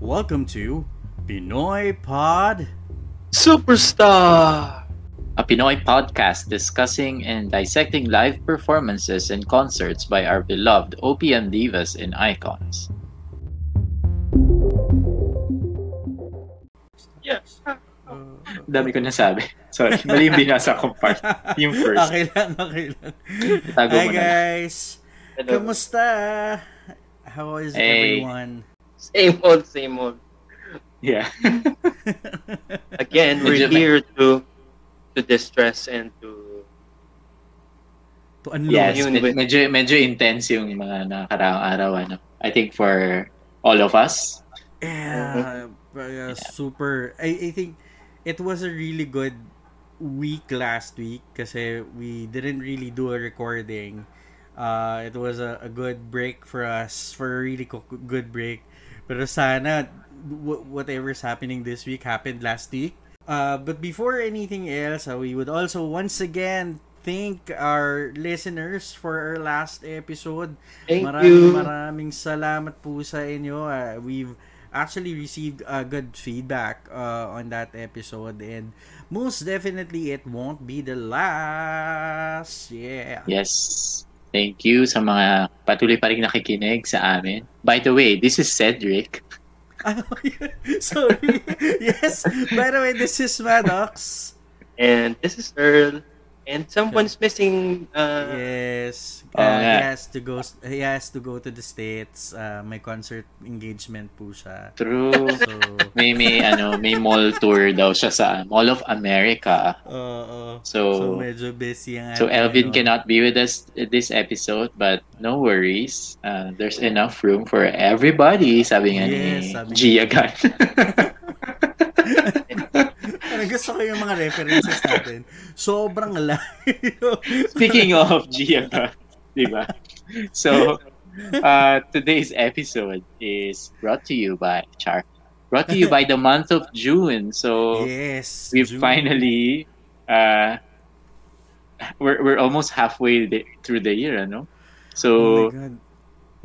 Welcome to Pinoy Pod. Superstar! a Pinoy podcast discussing and dissecting live performances and concerts by our beloved OPM divas and icons. Yes. Dami ko nasabi. Sorry, mali yung binasa kong part. Yung first. Okay lang, okay lang. Tago Hi mo na. guys! Hello. Kamusta? How is Hey. everyone? Same old, same old. Yeah. Again, we're here to to distress and to to unload. Yes, Yun, med- medyo, medyo intense yung mga nakaraang araw. Ano. I think for all of us. Yeah, uh, super. I, I think it was a really good week last week kasi we didn't really do a recording. Uh, it was a, a good break for us, for a really co- good break. Pero sana w- whatever's happening this week happened last week. Uh, but before anything else, uh, we would also once again thank our listeners for our last episode. Thank maraming you. maraming salamat po sa inyo. Uh, we've actually received uh, good feedback uh, on that episode and most definitely it won't be the last. Yeah. Yes. Thank you sa mga patuloy pa rin nakikinig sa amin. By the way, this is Cedric. Sorry. yes. By the way, this is Maddox. and this is Earl. And someone's missing uh Yes. Oh, Uh, he has to go he has to go to the states. Uh, may concert engagement po siya. True. So, may may ano, may mall tour daw siya sa Mall of America. oo. So, so medyo busy ang So ating Elvin ano. cannot be with us this episode, but no worries. Uh, there's enough room for everybody, sabi nga Yes, ni sabi Gia nga. Ano, gusto ko yung mga references natin. Sobrang layo. Speaking of Gia Gan, di ba? So, uh, today's episode is brought to you by Char. Brought to you by the month of June. So, yes. we June. finally uh, we're we're almost halfway the, through the year, ano? Oh So, my God.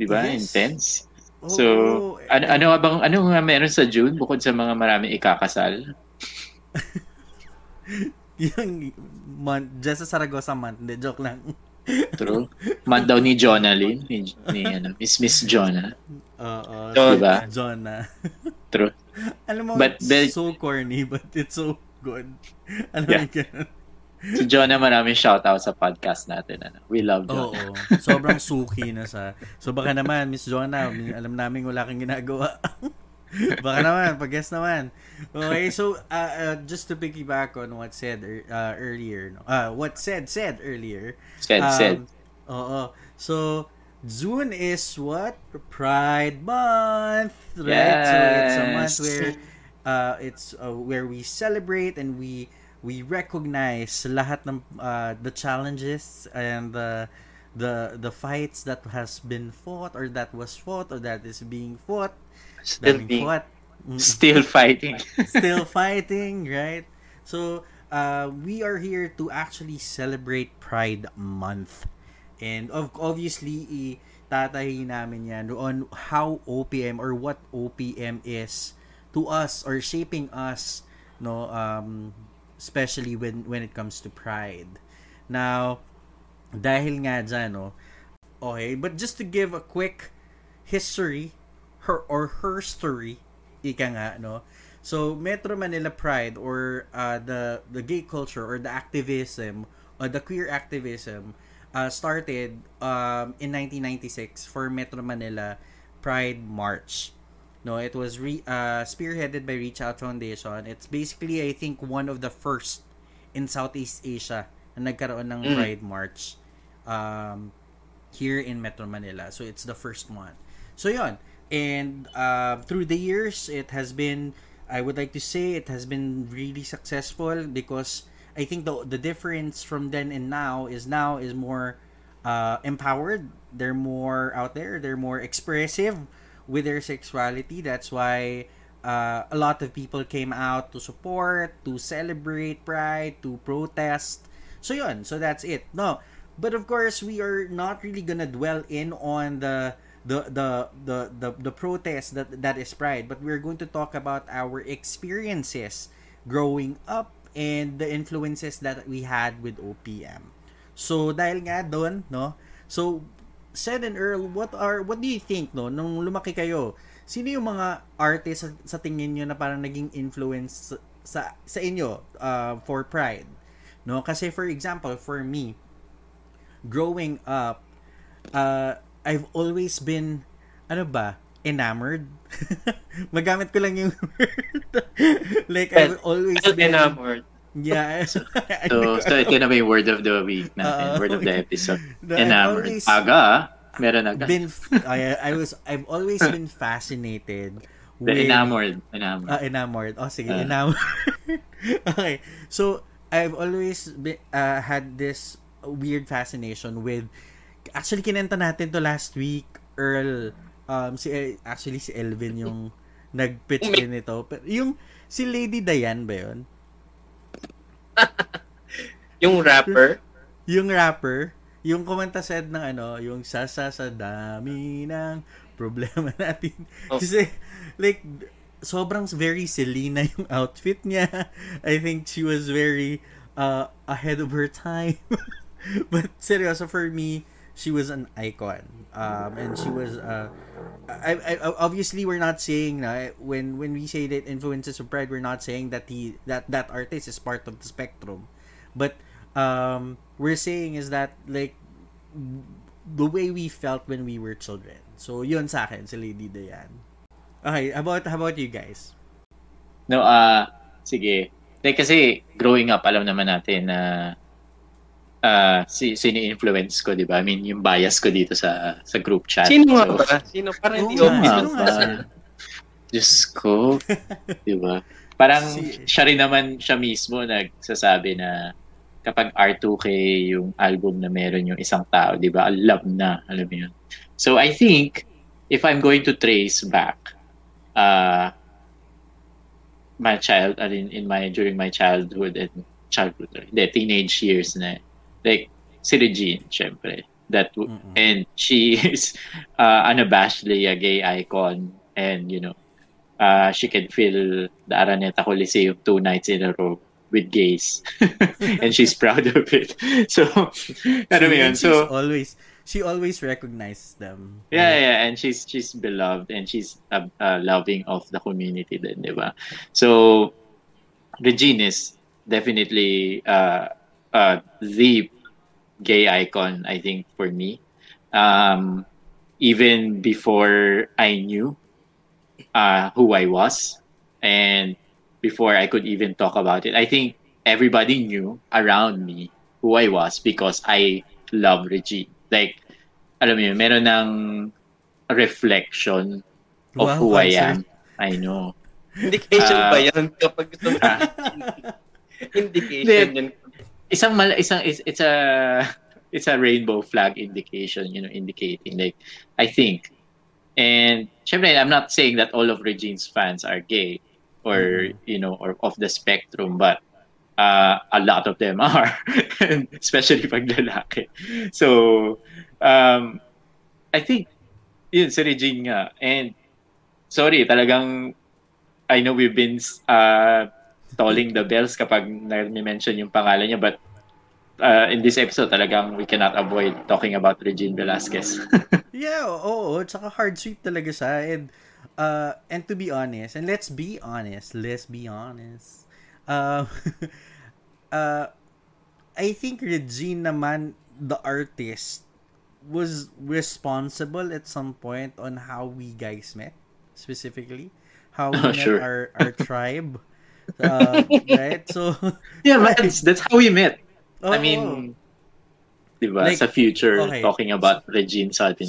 di ba? Yes. Intense. Oo. So, ano ano nga bang ano nga meron sa June bukod sa mga marami ikakasal? yung month, just sa Saragossa month. Hindi, joke lang. True. Month daw ni Jonalyn, ni, ni ano, Miss Miss Jonah. Oo. John. Diba? John na. True. Alam mo, But- it's but- so corny, but it's so good. Alam Yeah. mo. Si Jonah marami shoutout sa podcast natin. Ano. We love Oo. Jonah. Sobrang suki na sa... So baka naman, Miss Jonah, alam namin wala kang ginagawa. baka naman, pag-guess naman. Okay, so uh, uh, just to piggyback on what said uh, earlier, no? uh, what said said earlier. Said, um, said. Oo. So, June is what? Pride Month, right? Yes. So it's a month where uh, it's uh, where we celebrate and we we recognize lahat ng uh, the challenges and the the the fights that has been fought or that was fought or that is being fought, still daming being fought. Mm, Still fighting. still fighting, right? So, uh, we are here to actually celebrate Pride Month. And of obviously, itatahi namin yan on how OPM or what OPM is to us or shaping us, no, um, especially when, when it comes to Pride. Now, dahil nga dyan, no, okay, but just to give a quick history, her or her story, ika nga, no? So, Metro Manila Pride or uh, the the gay culture or the activism or the queer activism uh, started um, in 1996 for Metro Manila Pride March. No, it was re- uh, spearheaded by Reach Out Foundation. It's basically, I think, one of the first in Southeast Asia na nagkaroon ng Mm. Pride March um, here in Metro Manila. So, it's the first one. So, yon And uh, through the years, it has been, I would like to say, it has been really successful because I think the the difference from then and now is now is more uh, empowered. They're more out there. They're more expressive with their sexuality. That's why uh, a lot of people came out to support, to celebrate Pride, to protest. So yun, so that's it. No, but of course we are not really gonna dwell in on the the the the the, the protest that that is pride but we're going to talk about our experiences growing up and the influences that we had with OPM so dahil nga doon no? So Sed and Earl what are what do you think no? Nung lumaki kayo sino yung mga artists sa, sa tingin niyo na parang naging influence sa sa, sa inyo uh, for pride? No? Kasi for example for me growing up uh, I've always been ano ba enamored magamit ko lang yung word like I've always Well, been enamored. yeah So, so ito na yung word of the week natin, Oo. word of the episode. No, Enamored. always Aga, meron agad. been I, I was I've always been fascinated The with enamored. Enamored. Ah, enamored. Oh, sige, Ah. enamored. okay. So, I've always be, uh, had this weird fascination with actually kinenta natin to last week Earl um si actually si Elvin yung nag-pitch in ito. Pero yung si Lady Diane ba yun? Yung rapper. Yung rapper, yung kumanta said ng ano, yung sasa sa dami ng problema natin. Oh. Kasi, like, sobrang very Selena yung outfit niya. I think she was very uh, ahead of her time. But seryoso, for me, she was an icon. Um, and she was, uh, I, I, obviously, we're not saying na when when we say that influences of pride, we're not saying that he that that artist is part of the spectrum, but um, we're saying is that like the way we felt when we were children. So, yun sa akin, si Lady Diane. Okay, how about, how about you guys? No, ah, sige. Like, kasi growing up, alam naman natin na ah si sino yung influence ko, 'di ba? I mean, yung bias ko dito sa sa group chat. Sino nga So, ba? Sino? Parang hindi Oo Sino obvious. Diyos ko. 'Di ba? Parang Si- siya rin naman siya mismo nagsasabi na kapag R2K yung album na meron yung isang tao, 'di ba? Love na, alam mo yun. So I think if I'm going to trace back uh my child I mean, in my during my childhood and childhood the teenage years na like si Regine syempre that w- Mm-mm. and she is uh, unabashedly a gay icon and you know uh, she can fill the Araneta Coliseum two nights in a row with gays and she's proud of it so ano yun so always, she always recognizes them. Yeah, yeah, and she's she's beloved and she's uh, uh, loving of the community din, di ba? So Regine is definitely uh, uh, the gay icon, I think, for me. Um, even before I knew uh, who I was and before I could even talk about it, I think everybody knew around me who I was because I love Regine. Like, alam mo yun, meron ng reflection of Wow, who I am. I know. Indication Ah. ba yan? Kapag mo. Ah. Indication yun. Isang mal isang it's, it's a it's a rainbow flag indication you know indicating like I think. And syempre I'm not saying that all of Regine's fans are gay or you know or of the spectrum but uh, a lot of them are especially pag lalaki. So um I think yun si Regine nga. And sorry talagang I know we've been uh, tolling the bells kapag na-mention yung pangalan niya but uh, in this episode talagang we cannot avoid talking about Regine Velasquez. Yeah, oo, oo. Tsaka hard sweet talaga siya. And, uh, and to be honest, and let's be honest, let's be honest. Uh, uh, I think Regine naman, the artist, was responsible at some point on how we guys met, specifically. How we Oh, met sure. our, our tribe. Uh, right? So, yeah, that's, that's how we met. I oo. mean, di ba, Like, sa future, okay. talking about Regine sa atin.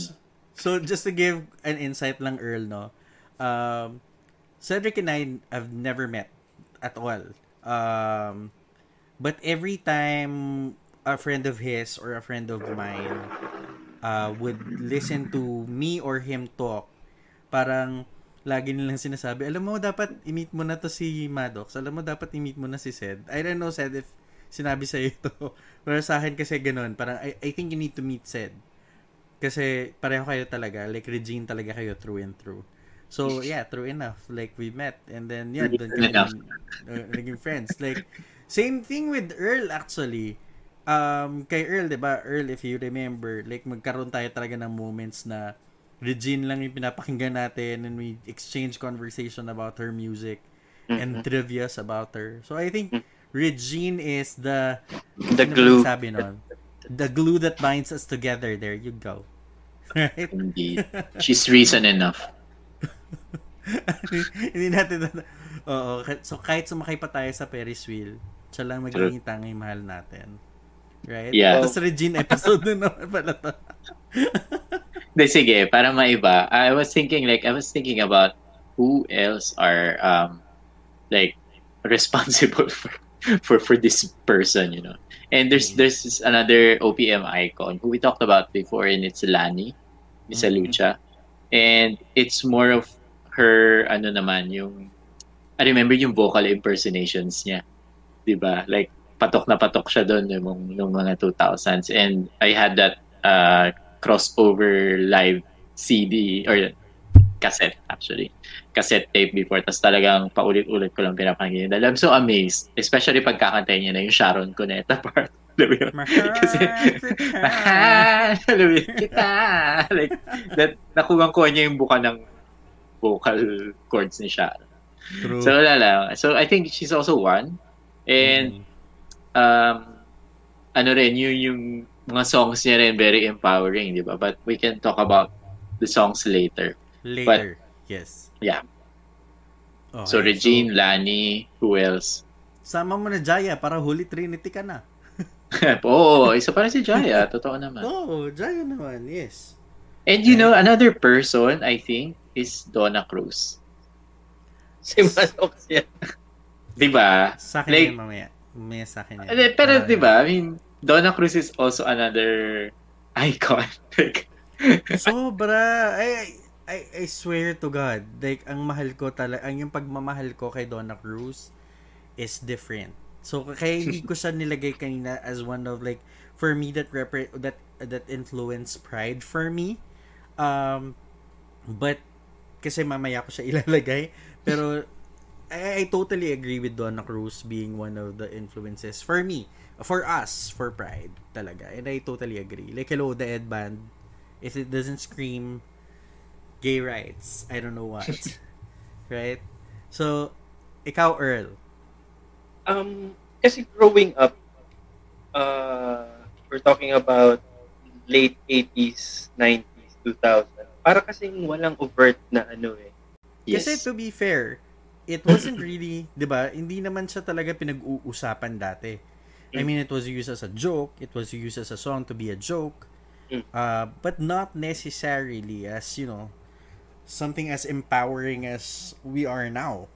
So just to give an insight lang Earl no. Um Cedric and I have never met at all. Um but every time a friend of his or a friend of mine uh would listen to me or him talk, parang lagi nilang sinasabi, alam mo, dapat i-meet mo na to si Maddox. Alam mo, dapat i-meet mo na si Sed. I don't know, Sed, if sinabi sa'yo ito. Pero sa akin kasi ganun, parang, I, I think you need to meet Sed. Kasi pareho kayo talaga. Like, Regine talaga kayo through and through. So, yeah, true enough. Like, we met. And then, yeah, doon kami uh, naging friends. Like, same thing with Earl, actually. Um, kay Earl, di ba? Earl, if you remember, like, magkaroon tayo talaga ng moments na Regine lang yung pinapakinggan natin and we exchange conversation about her music and trivias about her. So, I think Regine is the The ano glue. Sabi nun? The glue that binds us together. There you go. Right? Indeed. She's reason enough. Hindi natin na, Oo. So, kahit sumakay pa tayo sa Ferris wheel, siya lang magiging tanging mahal natin. Right? Yeah. Tapos Regine episode na naman pala to. De, sige, para maiba, I was thinking like I was thinking about who else are um like responsible for for for this person, you know. And there's there's this another OPM icon who we talked about before, and it's Lani, Miss Mhm. Lucha, and it's more of her ano naman yung I remember yung vocal impersonations niya, 'di ba? Like patok na patok siya doon yung yung mga 2000s, and I had that uh, crossover live CD or cassette actually cassette tape before tas talagang paulit-ulit ko lang pinapakinggan dahil I'm so amazed especially pag kakantayin niya na yung Sharon Cuneta part alam mo yun? kasi mahal alam mo yun, kita like that nakuha ko niya yung buka ng vocal chords ni Sharon True. so wala lang so I think she's also one and Mm. um, ano rin, yung, yung mga songs niya rin very empowering, di ba? But we can talk about the songs later. Later. yes. Yeah. Okay, So, Regine, Lani, who else? sama mo na Jaya para Holy Trinity ka na. Oo, isa pa rin si Jaya. Totoo naman. Oo, oh, Jaya naman. Yes. And you know, another person, I think, is Donna Cruz. Si Manok siya. Di ba? Sa akin Like- yan mamaya. May sa akin yan. Eh, Pero Ah, di ba, I mean, Donna Cruz is also another icon. Like, Sobra. I, I, I swear to God. Like, ang mahal ko talaga, ang yung pagmamahal ko kay Donna Cruz is different. So, kaya hindi ko siya nilagay kanina as one of like, for me, that repre- that that influence pride for me. Um, but, kasi mamaya ko siya ilalagay. Pero, I, I totally agree with Donna Cruz being one of the influences for me, for us, for Pride talaga. And I totally agree. Like, hello, the Ed Band. If it doesn't scream gay rights, I don't know what. right? So, ikaw, Earl. Um, kasi growing up, uh, we're talking about late 80s, 90s, 2000. Para kasing walang overt na ano eh. yes. Kasi to be fair, it wasn't really, 'di ba? Hindi naman siya talaga pinag-uusapan dati. I mean, it was used as a joke, it was used as a song to be a joke. Mm. Uh, but not necessarily as, you know, something as empowering as we are now.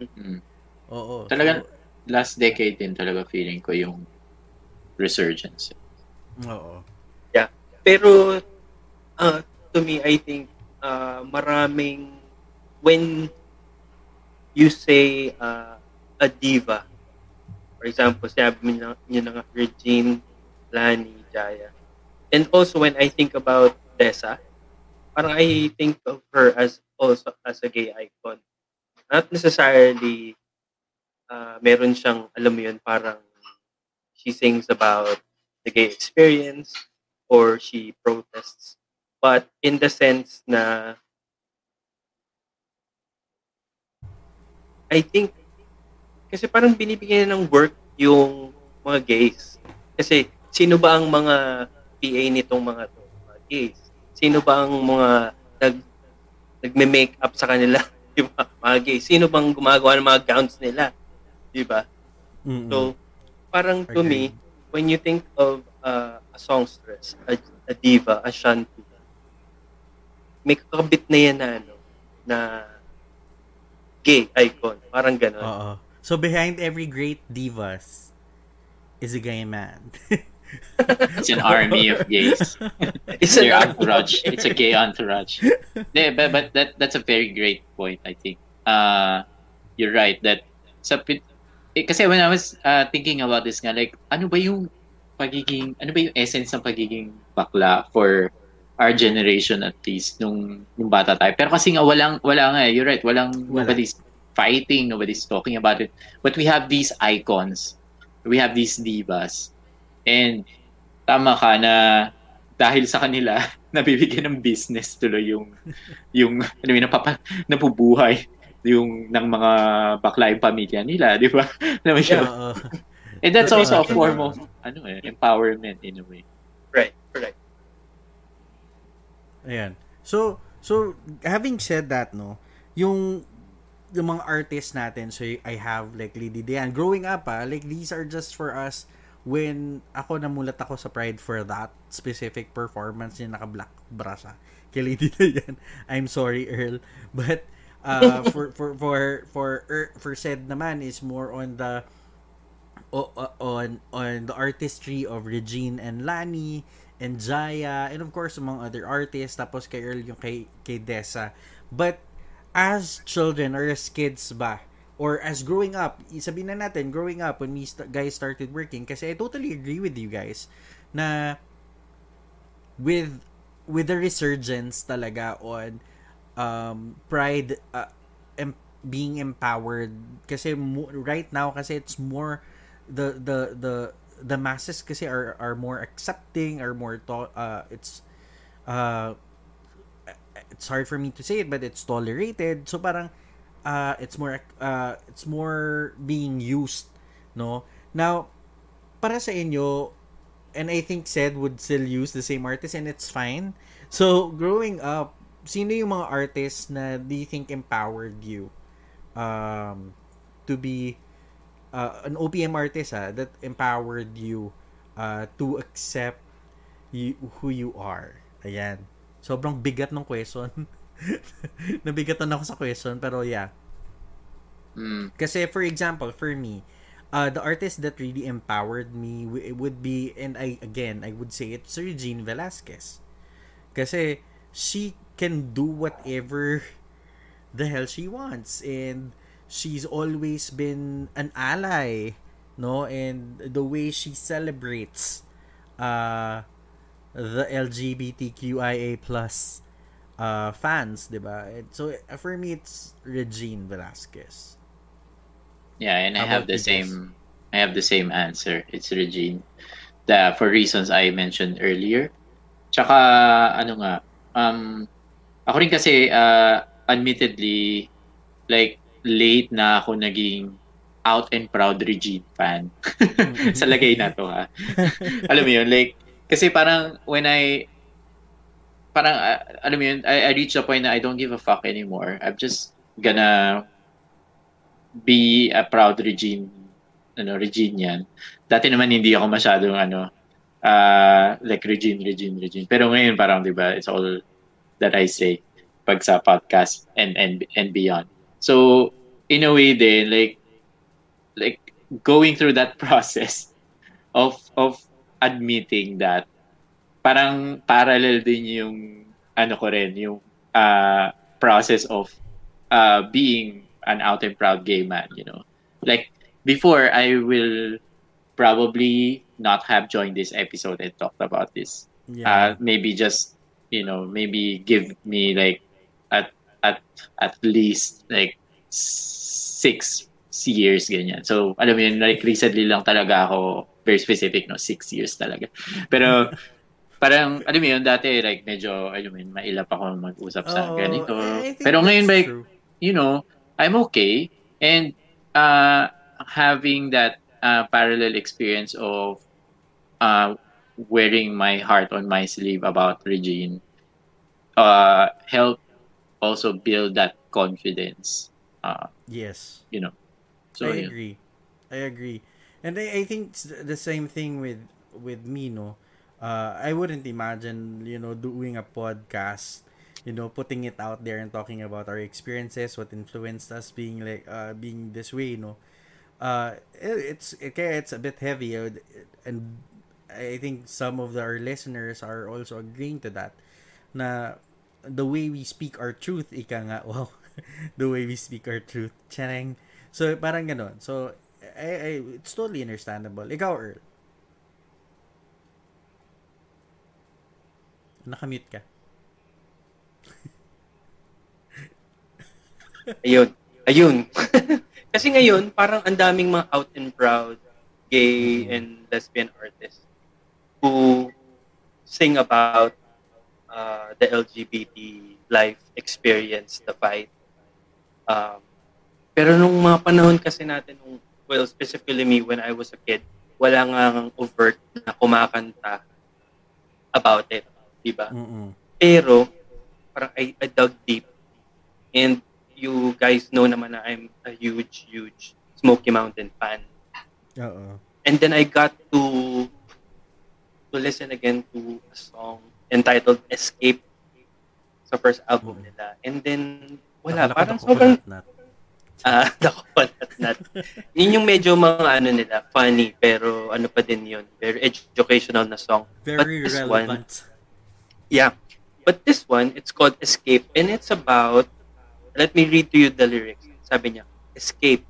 Mm. Oo. Talaga- last decade din talaga feeling ko yung resurgence. So, oo. Pero, uh, to me, I think, uh, maraming, when you say uh, a diva, for example, sabi nyo na nga, Regine, Lani, Jaya. And also, when I think about Dessa, parang I think of her as also as a gay icon. Not necessarily, uh, meron siyang, alam mo yun, parang she sings about the gay experience, or she protests. But in the sense na I think kasi parang binibigyan ng work yung mga gays. Kasi sino ba ang mga PA nitong mga to? Mga gays. Sino ba ang mga nag nagme-make up sa kanila? Di ba? Mga gays. Sino bang gumagawa ng mga gowns nila? Di ba? Mm-mm. So, parang to me, when you think of uh, a songstress, a, a diva, a shanty, may kakabit na yan na ano, na gay icon. Parang gano'n. Oo. So, behind every great divas is a gay man. It's an army of gays. It's an- entourage. It's a gay entourage. yeah, but, but that that's a very great point, I think. Uh, you're right that sa eh, kasi when I was uh, thinking about this nga, like, ano ba yung pagiging, ano ba yung essence ng pagiging bakla for our generation at least nung nung bata tayo. Pero kasi nga walang wala nga eh. You're right. Walang Wala. nobody's fighting, nobody's talking about it. But we have these icons. We have these divas. And tama ka na dahil sa kanila nabibigyan ng business tuloy yung yung ano yun, napapa, napubuhay yung ng mga bakla yung pamilya nila, di ba? Alam mo yun? Oo. And that's also a form of ano eh, empowerment in a way. Right, correct. Ayan. So, so having said that, no, yung yung mga artists natin, so I have like Lady Diane. Growing up, ah, like these are just for us when ako namulat ako sa Pride for that specific performance yung naka-black bra siya kay Lady Diane. I'm sorry, Earl. But uh, for for for for Er- for said naman is more on the on on the artistry of Regine and Lani and Jaya and of course among other artists tapos kay Earl yung kay kay Dessa but as children or as kids ba or as growing up sabihin na natin growing up when we st- guys started working kasi I totally agree with you guys na with with the resurgence talaga on um pride uh, em- being empowered. Kasi mo- right now kasi it's more the the the the masses kasi are are more accepting are more to- uh it's uh it's hard for me to say it but it's tolerated. So parang uh it's more uh it's more being used no now para sa inyo and I think said would still use the same artist and it's fine so growing up sino yung mga artists na do you think empowered you um to be uh, an OPM artist ah, that empowered you uh, to accept you, who you are. Ayan. Sobrang bigat ng question. Nabigatan ako sa question, pero yeah. Mm. Kasi for example, for me, uh, the artist that really empowered me would be, and I again, I would say it's Regine Velasquez. Kasi she can do whatever the hell she wants and she's always been an ally no and the way she celebrates uh the LGBTQIA plus uh fans 'di ba so uh, for me it's Regine Velasquez Yeah, and I have the same I have the same answer. It's Regine. The for reasons I mentioned earlier. Tsaka ano nga, um ako rin kasi uh, admittedly like late na ako naging out and proud Regine fan. Sa lagay na to ha. alam mo yun, like kasi parang when I parang uh, alam yun, I, I reached a point na I don't give a fuck anymore. I'm just gonna be a proud Regine ano Regine yan. Dati naman hindi ako masyadong ano uh, like Regine Regine Regine. Pero ngayon parang 'di ba it's all that I say pag sa podcast and and and beyond. So in a way then like like going through that process of of admitting that parang parallel din yung ano ko rin yung uh, process of uh, being an out and proud gay man, you know. Like before I will probably not have joined this episode and talked about this. yeah Uh, maybe just you know, maybe give me like at at at least like six years ganyan. So alam mo yun, like recently lang talaga ako very specific no, six years talaga. Pero parang alam mo yun dati like medyo alam mo yun, mailap ako mag-usap sa Oo, ganito. Think Pero ngayon like true. you know, I'm okay. And uh, having that uh, parallel experience of uh, wearing my heart on my sleeve about Regine uh, help also build that confidence. Uh, yes you know, so I agree. I agree. And I, I think it's the same thing with with me, no. Uh, I wouldn't imagine, you know, doing a podcast, you know, putting it out there and talking about our experiences, what influenced us being like uh being this way, you know. Uh, it, it's okay. It's a bit heavy, and I think some of our listeners are also agreeing to that. Na the way we speak our truth, ika nga, wow, the way we speak our truth, charang. So, parang ganon. So, I, I, it's totally understandable. Ikaw, Earl. Nakamute ka. Ayun. Ayun. Kasi ngayon, parang ang daming mga out and proud gay mm-hmm. and lesbian artists who sing about uh, the LGBT life experience, the fight. Um, pero nung mga panahon kasi natin, nung, well, specifically me, when I was a kid, wala nga overt na kumakanta about it. Diba? Mm-mm. Pero, parang I, I dug deep. And you guys know naman na I'm a huge, huge Smoky Mountain fan. Oo. And then I got to to listen again to a song entitled Escape sa first album Mm. nila. And then, wala, Nakalakad parang sobrang, ah, dako nat nat. Yun yung medyo mga ano nila, funny, pero ano pa din yun, very educational na song. Very this one- relevant. Yeah. But this one, it's called Escape, and it's about, let me read to you the lyrics. Sabi niya, Escape.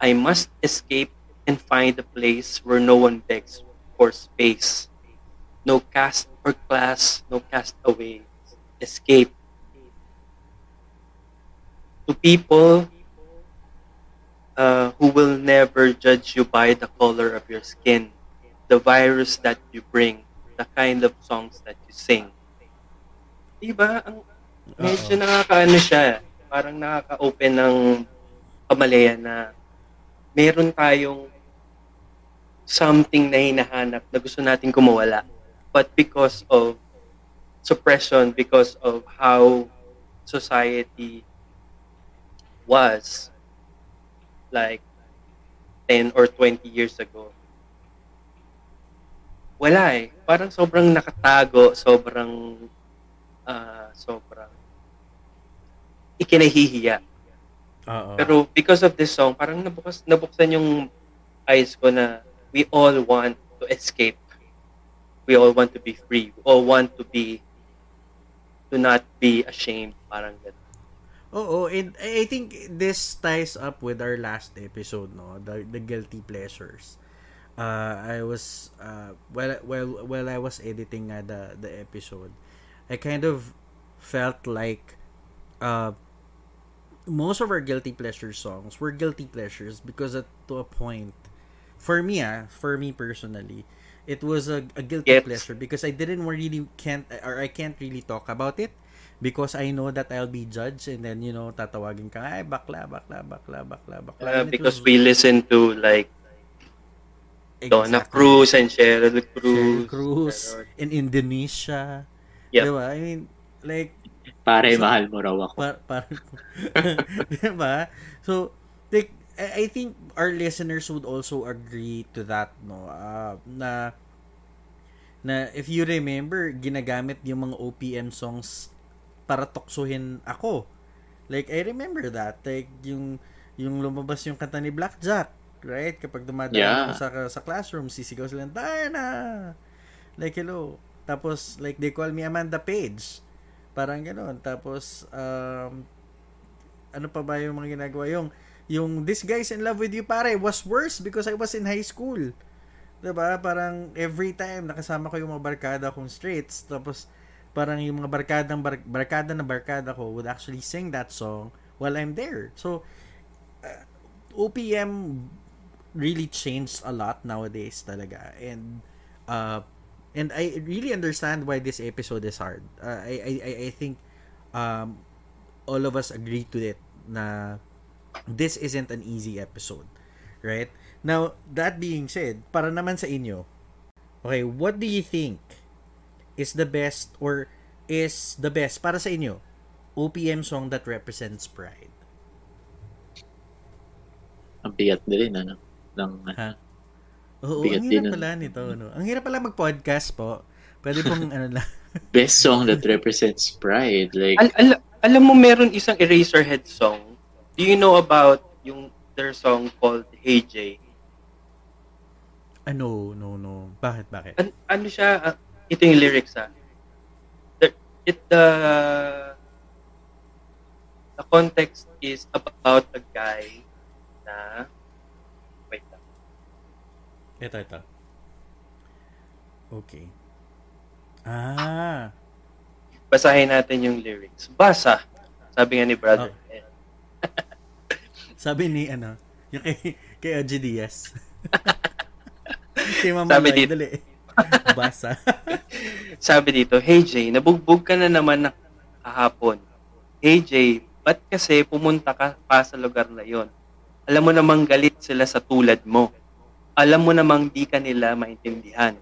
I must escape and find a place where no one begs for space. No caste or class, no cast away. Escape. To people uh, who will never judge you by the color of your skin, the virus that you bring, the kind of songs that you sing. Diba? Ang, medyo Oo. nakakaano siya. Parang nakaka-open ng kamalayan na meron tayong something na hinahanap na gusto natin kumawala. But because of suppression, because of how society was like 10 or 20 years ago, wala eh. Parang sobrang nakatago, sobrang ah, sobrang ikinahihiya. Oo. Pero because of this song, parang nabukas, nabuksan yung eyes ko na we all want to escape. We all want to be free. We all want to be, to not be ashamed. Parang ganun. Oo, and I I think this ties up with our last episode, no, the the guilty pleasures. Uh, I was uh, while while while I was editing uh, the the episode, I kind of felt like uh, most of our guilty pleasure songs were guilty pleasures because at to a point, for me ah, for me personally, it was a, a guilty Yes. pleasure because I didn't really can't or I can't really talk about it because I know that I'll be judged and then you know tatawagin ka ay bakla bakla bakla bakla bakla Uh, because was- we listen to like Donna Cruz and Cheryl Cheryl Cruz. Cruz in Indonesia Yep. diba I mean like Pare, So- mahal mo raw ako. par par diba so like I think our listeners would also agree to that no? Uh, na na if you remember ginagamit yung mga OPM songs para tuksuhin ako. Like I remember that. Like yung yung lumabas yung kanta ni Blackjack right? Kapag dumadaan Yeah. sa sa classroom sisigaw sila Diana! Like hello tapos like they call me Amanda Page. Parang gano'n tapos um ano pa ba yung mga ginagawa? Yung yung this guy's in love with you pare. Was worse because I was in high school. 'Di ba parang every time nakasama ko yung mga barkada kong straights tapos parang yung mga barkadang bar- barkada na barkada ko would actually sing that song while I'm there. So uh, OPM really changed a lot nowadays talaga. And uh and I really understand why this episode is hard uh, I, I I think um all of us agree to it na this isn't an easy episode right now that being said para naman sa inyo okay what do you think is the best or is the best para sa inyo OPM song that represents pride Ang bigat din, ano? Ng, Ha? Oo, Bigat ang din hirap nun. pala nito. No? Ang hirap pala mag-podcast po. Pwede pong ano lang. best song that represents pride. Like, Al- al- alam mo meron isang Eraserhead song. Do you know about yung their song called Hey J? Ano, no, no. Bakit, bakit? An- ano siya? ah, ito yung lyrics ah. The, it the the context is about a guy na. Ito, ito. Okay. Ah. Basahin natin yung lyrics. Basa. Sabi nga ni brother. Eh. Sabi ni, ano, yung kay, kay Oji Diaz. kay Mama Sabi Lloyd, dito. dali. Basa. Sabi dito, Hey Jay, nabugbog ka na naman na kahapon. Hey Jay, ba't kasi pumunta ka pa sa lugar na yon? Alam mo namang galit sila sa tulad mo. Alam mo namang di ka nila maintindihan.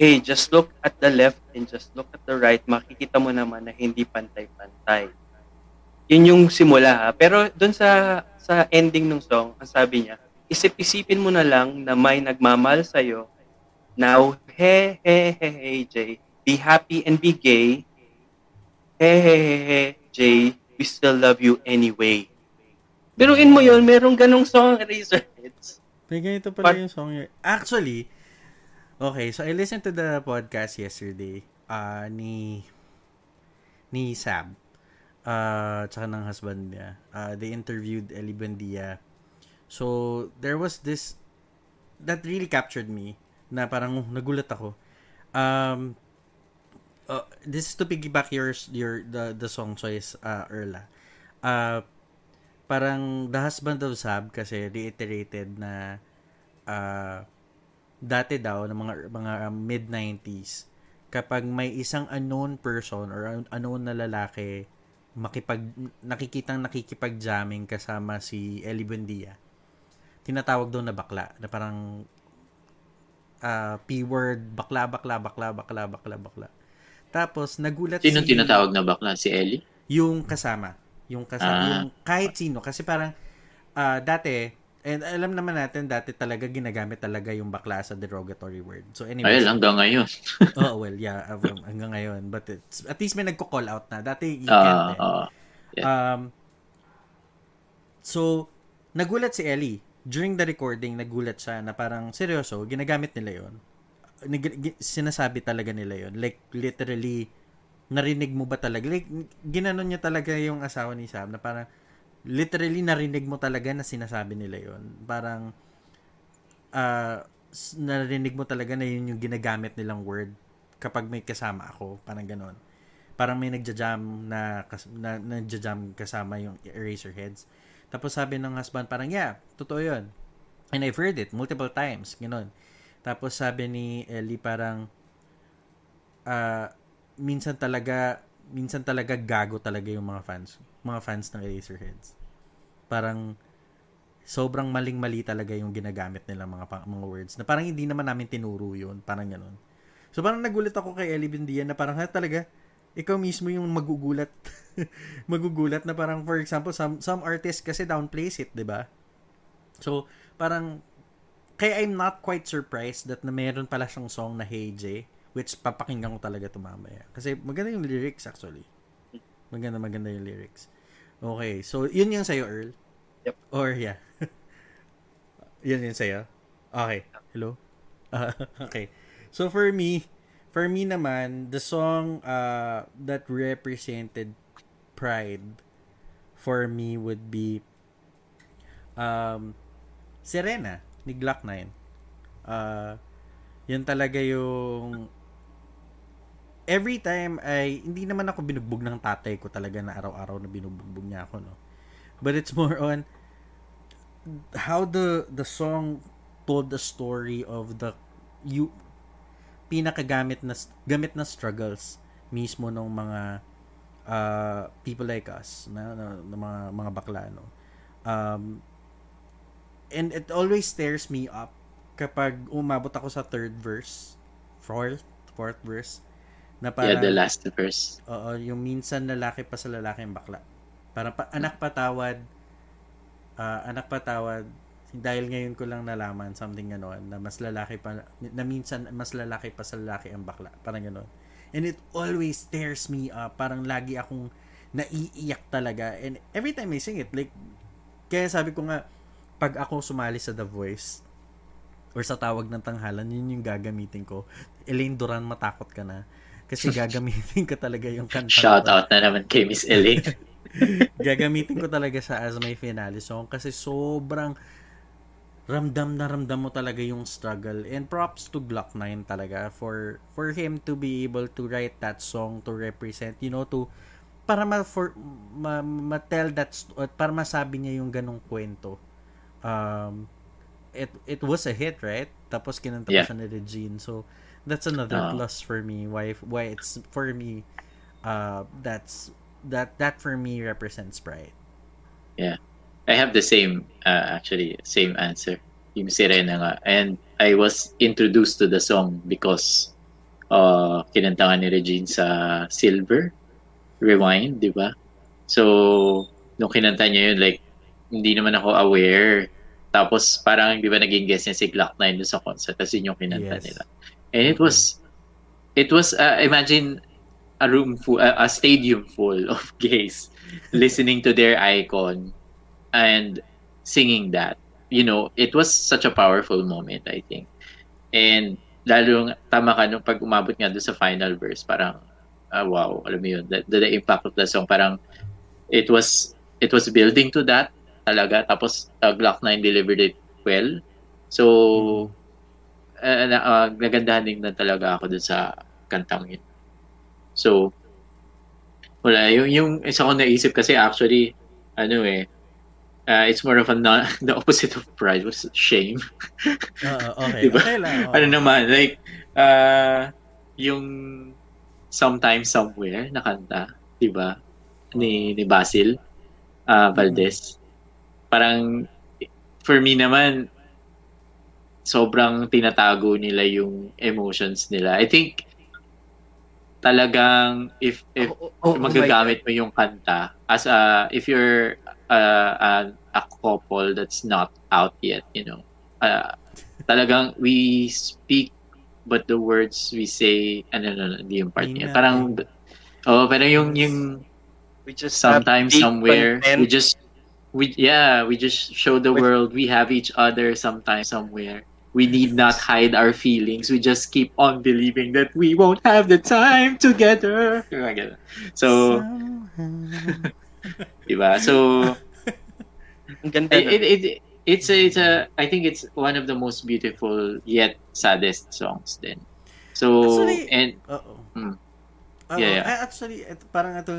Hey, just look at the left and just look at the right. Makikita mo naman na hindi pantay-pantay. Yun yung simula ha. Pero doon sa sa ending ng song, ang sabi niya, isip-isipin mo na lang na may nagmamahal sa'yo Now, hey, hey, hey, hey, Jay, be happy and be gay. Hey, hey, hey, hey, Jay, we still love you anyway. Biruin mo yun, merong ganong song, Razorheads. May ganito pala But- yung song yun. Actually, okay, so I listened to the podcast yesterday uh, ni ni Sab uh, tsaka ng husband niya. Uh, they interviewed Ellie Buendia. So, there was this that really captured me na parang nagulat ako. Um, uh, this is to piggyback your your the the song choice uh, Erla. Uh, parang the husband of Sab kasi reiterated na uh, dati daw ng mga mga mid 90s kapag may isang unknown person or un- unknown na lalaki makipag nakikitang nakikipag-jamming kasama si Ellie Buendia tinatawag daw na bakla na parang uh, P-word bakla bakla bakla bakla bakla bakla tapos nagulat Sino si tinatawag na bakla? Si Ellie? yung kasama. Yung. Ah. Yung kahit sino. Kasi parang, ah, dati, and alam naman natin, dati talaga ginagamit talaga yung bakla sa derogatory word. So anyway. Ay, hanggang ngayon. oh, well, yeah. um, hanggang ngayon. But it's, at least may nagko-call out na. Dati, you Ah, can't. eh. ah. Um, so, nagulat si Ellie. During the recording, nagulat siya na parang, seryoso, ginagamit nila yon Nag- sinasabi talaga nila yon Like, literally, narinig mo ba talaga? Like, ginanon niya talaga yung asawa ni Sam na parang, literally, narinig mo talaga na sinasabi nila yon Parang, s- narinig mo talaga na yun yung ginagamit nilang word kapag may kasama ako. Parang ganon parang may nagja-jam na, na nagja-jam kasama yung Eraserheads. Tapos sabi ng husband parang, yeah, totoo yun. And I've heard it multiple times, gano'n. Tapos sabi ni Ellie parang, ah, minsan talaga, minsan talaga gago talaga yung mga fans, mga fans ng Eraserheads. Parang, sobrang maling-mali talaga yung ginagamit nila mga mga words na parang hindi naman namin tinuro yun, parang gano'n. So parang nagulat ako kay Ellie Bindia na parang ha, talaga ikaw mismo yung magugulat magugulat na parang for example some some artists kasi downplays it, 'di ba? So parang kaya I'm not quite surprised that na meron pala siyang song na Hey J which papakinggan ko talaga to mamaya. Kasi maganda yung lyrics actually. Maganda maganda yung lyrics. Okay, so yun yung sa'yo, Earl? Yep. Or yeah. yun yun sa'yo? Okay. Hello? Ah, okay. So for me, for me naman, the song uh, that represented pride for me would be um, Serena ni Glock 9. Uh, yun talaga yung every time ay hindi naman ako binugbog ng tatay ko talaga na araw-araw na binubugbog niya ako no. But it's more on how the the song told the story of the you pinakagamit na gamit na struggles mismo ng mga uh, people like us na, na, na mga mga bakla no. Um, and it always stares me up kapag umabot ako sa third verse, fourth, fourth verse na yeah, parang the last verse. Oo, yung minsan lalaki pa sa lalaki ang bakla. Parang pa, anak patawad, ah, anak patawad, dahil ngayon ko lang nalaman something gano'n, na mas lalaki pa, na minsan mas lalaki pa sa lalaki ang bakla. Parang gano'n. And it always tears me up. Parang lagi akong naiiyak talaga. And every time I sing it, like, kaya sabi ko nga, pag ako sumali sa The Voice, or sa tawag ng tanghalan, yun yung gagamitin ko. Elaine Duran, matakot ka na. Kasi gagamitin ko talaga yung kanta. Shout out na naman kay Miss Ellie. gagamitin ko talaga siya as my finale song kasi sobrang ramdam na ramdam mo talaga yung struggle and props to Glock 9 talaga for for him to be able to write that song to represent you know to para ma, for, ma, ma-tell that, st- or para masabi niya yung ganong kwento, um, it it was a hit, right? Tapos kinanta Yeah. siya ni Regine. So, that's another Oo. plus for me. Why, why it's, for me, uh, that's, that, that for me represents pride. I have the same, uh, actually, same answer. Yung Sirena nga. And I was introduced to the song because uh, kinanta ni Regine sa Silver Rewind, di ba? So, nung kinanta niya yun, like, hindi naman ako aware. Tapos, parang, di ba, naging guest niya si Glock 9 doon sa concert. Tapos yun yung kinanta Yes. nila. And it was, it was, uh, imagine, a room full, a, a stadium full of gays listening to their icon and singing that. You know, it was such a powerful moment, I think. And lalo, tama ka, nung pag umabot nga doon sa final verse, parang, ah, wow, alam mo yun, the, the, the impact of the song, parang, it was, it was building to that talaga. Tapos, uh, Glock 9 delivered it well. So, uh, na, uh, nagandahan din na talaga ako dun sa kantang yun. So, wala. Yung, yung isa ko naisip kasi actually, ano eh, uh, it's more of a non, the opposite of pride was shame. Oo, okay. Diba? Okay lang. ano naman, like, uh, yung Sometimes Somewhere na kanta, di ba? Ni, ni Basil uh, Valdez. Parang, for me naman, sobrang tinatago nila yung emotions nila. I think, talagang if if Oh, oh, oh my magagamit mo yung kanta as a if you're uh, a, a couple that's not out yet you know uh, talagang we speak but the words we say ano no, no, hindi yung part niya parang oh pero yung yung We just sometimes somewhere content. we just we yeah we just show the With- world we have each other sometimes somewhere we need not hide our feelings. We just keep on believing that we won't have the time together. So diba? So it, it, it it's a, it's a I think it's one of the most beautiful yet saddest songs then so Actually, and Oo. Mm. Oo, Yeah, yeah. I actually, it, parang ito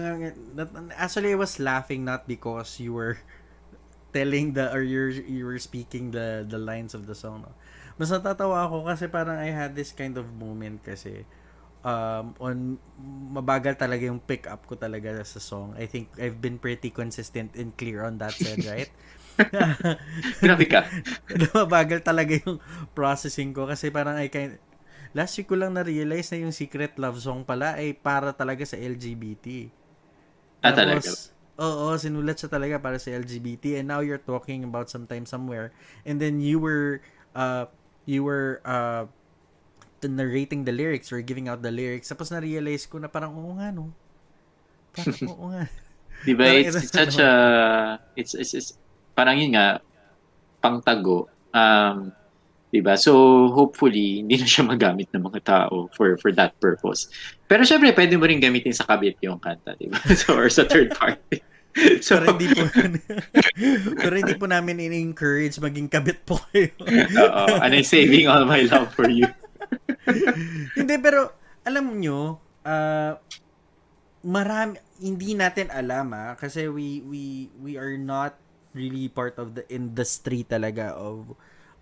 actually I was laughing not because you were telling the, or you're, you were speaking the, the lines of the song, no? Mas natatawa ako kasi parang I had this kind of moment kasi um, on, mabagal talaga yung pick up ko talaga sa song. I think I've been pretty consistent and clear on that said, right? grabe ka mabagal talaga yung processing ko kasi parang I kind last week ko lang na-realize na yung secret love song pala ay para talaga sa LGBT. Ah, talaga? Oo, sinulat siya talaga para sa LGBT and now you're talking about sometime somewhere and then you were uh you were uh narrating the lyrics or giving out the lyrics tapos na-realize ko na parang oo nga no. Parang oo nga. Diba? Parang It's, it's such a, it's, it's, it's, parang yun nga, pangtago. Um, diba? So, hopefully, hindi na siya magamit ng mga tao for for that purpose. Pero syempre, pwede mo rin gamitin sa kabit yung kanta, diba? So, or sa third party. so, pero hindi po pero hindi po namin in-encourage maging kabit po kayo. oo, and I'm saving all my love for you. Hindi, pero alam nyo, ah, marami, hindi natin alam ah, kasi we, we, we are not really part of the industry talaga of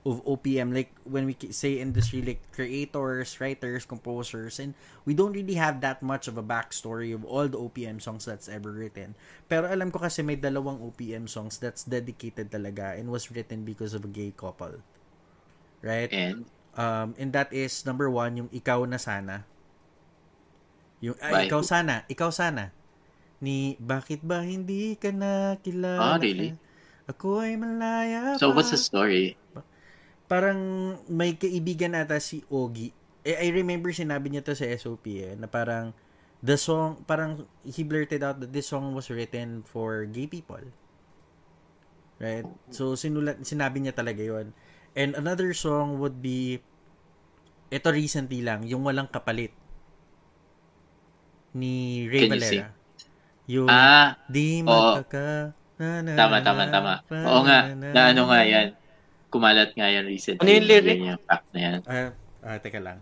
of OPM like when we say industry like creators, writers, composers and we don't really have that much of a backstory of all the OPM songs that's ever written. Pero alam ko kasi may dalawang OPM songs that's dedicated talaga and was written because of a gay couple. Right? And, Um, and that is number one, yung ikaw na sana. Yung, ay, ikaw sana, ikaw sana. Ni, bakit ba hindi ka na kilala? Ah, really? Ako ay malaya so pa. what's the story? Parang may kaibigan ata si Ogie. Eh, I remember sinabi niya to sa SOP eh, na parang the song, parang he blurted out that this song was written for gay people. Right? So, sinulat, sinabi niya talaga yon And another song would be, ito recently lang, yung Walang Kapalit ni Ray Can Valera. Yung, Ah, di oo. magkaka, na, na, tama, tama, tama. Oo nga, na ano nga yan. Kumalat nga yan recently. Ano yung lyric? Yan yung fact na yan. Ah, ah, teka lang.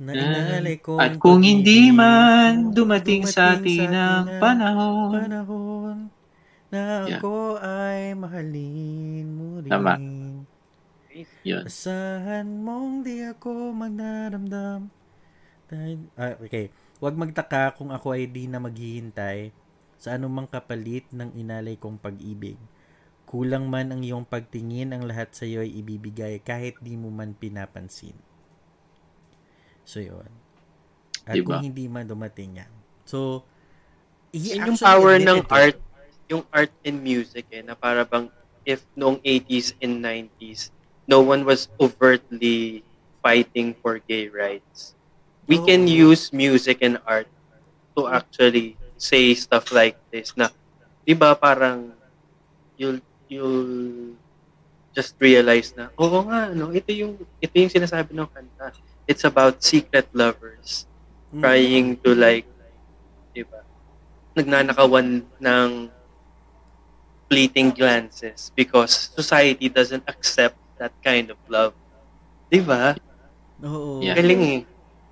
Na inalay ko At kung hindi man dumating sa atin ang panahon. panahon na Yeah. ako ay mahalin mo rin. Tama. Yun. Asahan mong di ako magdaramdam. Dahil, ah, okay. Huwag magtaka kung ako ay di na maghihintay sa anumang kapalit ng inalay kong pag-ibig. Kulang man ang iyong pagtingin, ang lahat sa iyo ay ibibigay kahit di mo man pinapansin. So, yun. At Diba? kung hindi man dumating yan. So, Yun yung power ng to it. art, yung art and music eh, na para bang if noong 80s and 90s, no one was overtly fighting for gay rights. We Oo. can use music and art to actually say stuff like this na, di ba parang you'll, you'll just realize na, oo nga, no, ito yung, ito yung sinasabi ng kanta. It's about secret lovers Mm. trying to like, di ba, nagnanakawan ng fleeting glances because society doesn't accept that kind of love. Di ba? Oo. Yeah. Galing eh.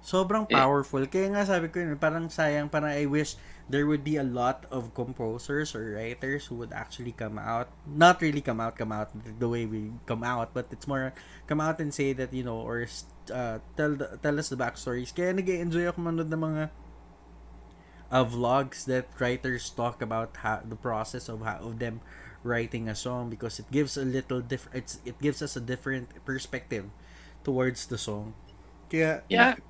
Sobrang Eh. powerful. Kaya nga sabi ko yun, parang sayang, parang I wish there would be a lot of composers or writers who would actually come out, not really come out, come out the way we come out, but it's more come out and say that, you know, or uh, tell the, tell us the backstories. Kaya nag enjoy ako manood ng mga uh, vlogs that writers talk about how the process of how of them writing a song because it gives a little different it gives us a different perspective towards the song. Kaya Yeah.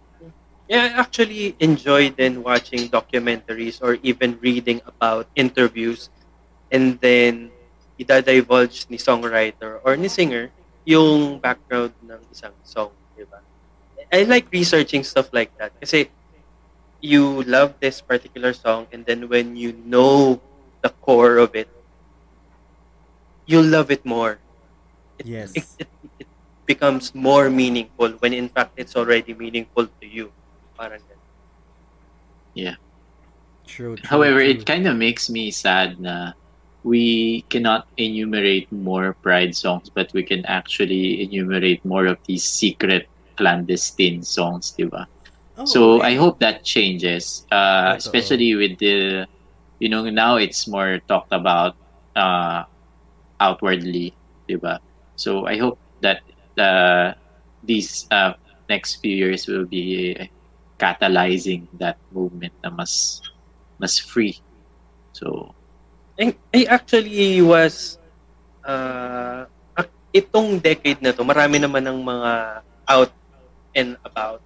Yeah, I actually enjoy then watching documentaries or even reading about interviews and then ida-divulge ni songwriter or ni singer yung background ng isang song, di ba? I like researching stuff like that kasi you love this particular song and then when you know the core of it, you love it more. It, Yes. it, it, it becomes more meaningful when in fact it's already meaningful to you. Parang ganun. True. true However, true. it kind of makes me sad na we cannot enumerate more Pride songs, but we can actually enumerate more of these secret clandestine songs, di ba? Oh, so okay. I hope that changes, uh, especially with the, you know, now it's more talked about uh, outwardly, di ba? So I hope that uh, these uh, next few years will be catalyzing that movement na mas mas free. So And I actually was uh, itong decade na to, marami naman ng mga out and about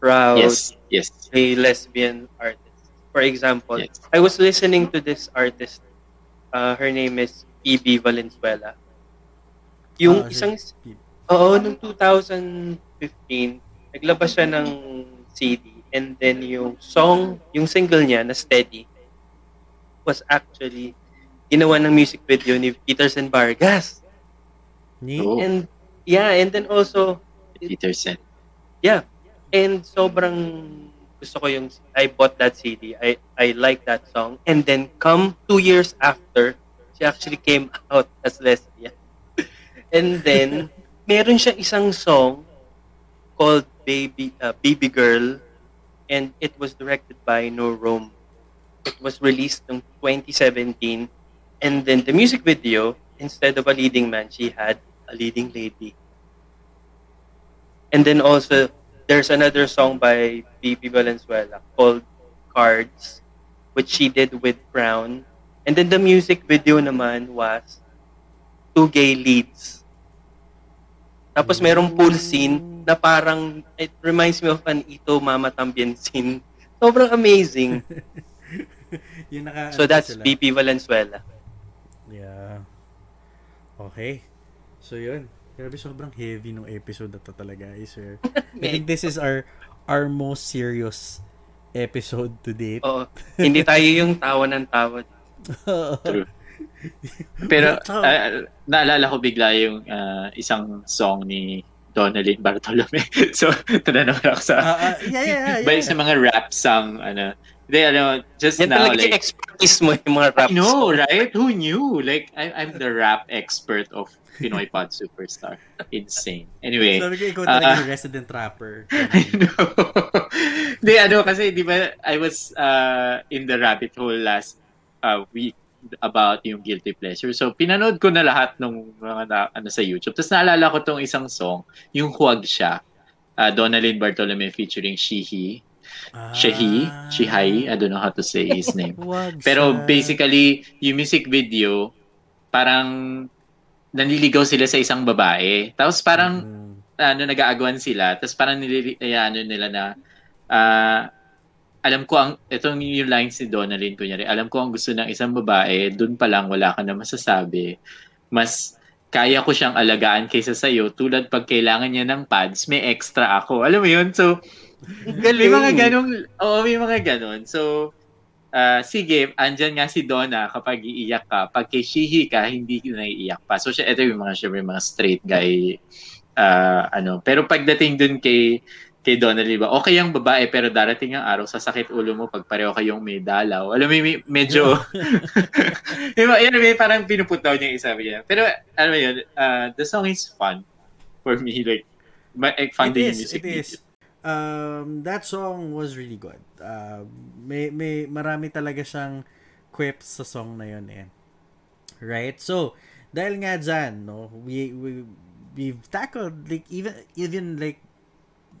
proud yes, yes, gay lesbian artists. For example, yes. I was listening to this artist. Uh, her name is E.B. Valenzuela. Yung Ah, isang Oo, noong 2015, naglabas siya ng CD and then yung song, yung single niya na Steady was actually ginawa ng music video ni Peterson Vargas. Ni? Oh. And yeah, and then also Peterson. and sobrang gusto ko yung I bought that CD. I I like that song. And then come two years after, she actually came out as lesbian. And then meron siya isang song called Baby uh, Baby Girl and it was directed by No Rome. It was released in 2017 and then the music video instead of a leading man she had a leading lady. And then also there's another song by Bibi Valenzuela called Cards, which she did with Brown. And then the music video naman was two gay leads. Tapos merong pool scene na parang, it reminds me of an Ito Mama Tambien scene. Sobrang amazing. yung naka, So that's sila. Bibi Valenzuela. Yeah. Okay. So yun. Grabe sobrang heavy nung episode na to talaga, I swear. I think this is our our most serious episode to date. Oo. Hindi tayo yung tawa ng tawa. True. Pero uh, naalala ko bigla yung uh, isang song ni Donalyn Bartolome. so, tinanong ako sa ah, yeah, yeah, yeah. Balik sa mga rap song, ano, Hindi, ano, just Yan now, talaga yung like, expertise mo yung mga rap I know, songs. right? Who knew? Like, I, I'm the rap expert of Pinoy Pod Superstar. Insane. Anyway, Sabi ko, ikaw talaga Ah. yung resident rapper. I know. Hindi, ano, kasi, di ba, I was uh, in the rabbit hole last uh, week about yung guilty pleasure. So, pinanood ko na lahat ng mga na, ano sa YouTube. Tapos naalala ko tong isang song, yung Huwag Siya. Uh, Donalyn Bartolome featuring Shihi. Ah. Shehi? Shihai? I don't know how to say his name. Pero basically, yung music video, parang nanliligaw sila sa isang babae. Tapos parang Mm. ano nag-aagawan sila tapos parang nilili eh, ano nila na ah, alam ko ang itong yung lines ni Donalyn kunyari alam ko ang gusto ng isang babae doon pa lang wala ka na masasabi. Mas kaya ko siyang alagaan kaysa sa iyo tulad pag kailangan niya ng pads may extra ako. Alam mo yun? So may mga ganong oo may mga ganon so ah, sige andyan nga si Donna kapag iiyak ka. Pag kay Shihi ka hindi ka naiiyak pa. So siya ito yung mga syempre mga straight guy ah, ano. Pero pagdating dun kay kay Donnelly ba okay ang babae pero darating ang araw sasakit ulo mo pag pareho kayong may dalaw alam mo may, medyo Diba, yun may parang pinuputaw niya isa niya pero ano yun ah, the song is fun for me like ma- eh, fun It is, music it is. Um, that song was really good. Uh, may, may marami talaga siyang quips sa song na yun eh. Right? So, dahil nga dyan, no, we, we, we've tackled, like, even, even, like,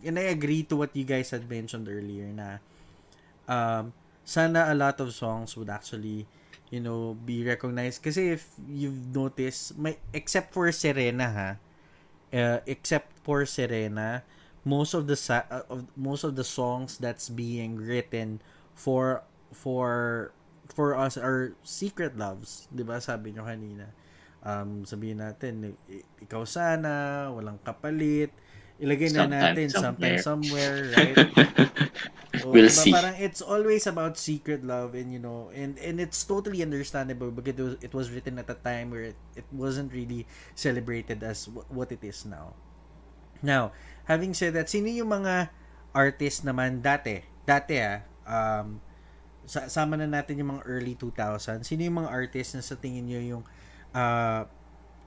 and I agree to what you guys had mentioned earlier na, um, sana a lot of songs would actually, you know, be recognized. Kasi if you've noticed, may, except for Serena, ha, uh, except for Serena, most of the uh, of most of the songs that's being written for for for us are secret loves, 'di ba? Sabi nyo kanina. Um, sabihin natin, ikaw sana, walang kapalit. Ilagay na Sometime natin sometime somewhere, right? So, We'll diba, see. Parang it's always about secret love and you know, and and it's totally understandable because it was, it was written at a time where it, it wasn't really celebrated as w- what it is now. Now, having said that, sino yung mga artist naman dati? Dati ah, um, sa sama na natin yung mga early 2000. Sino yung mga artist na sa tingin nyo yung uh,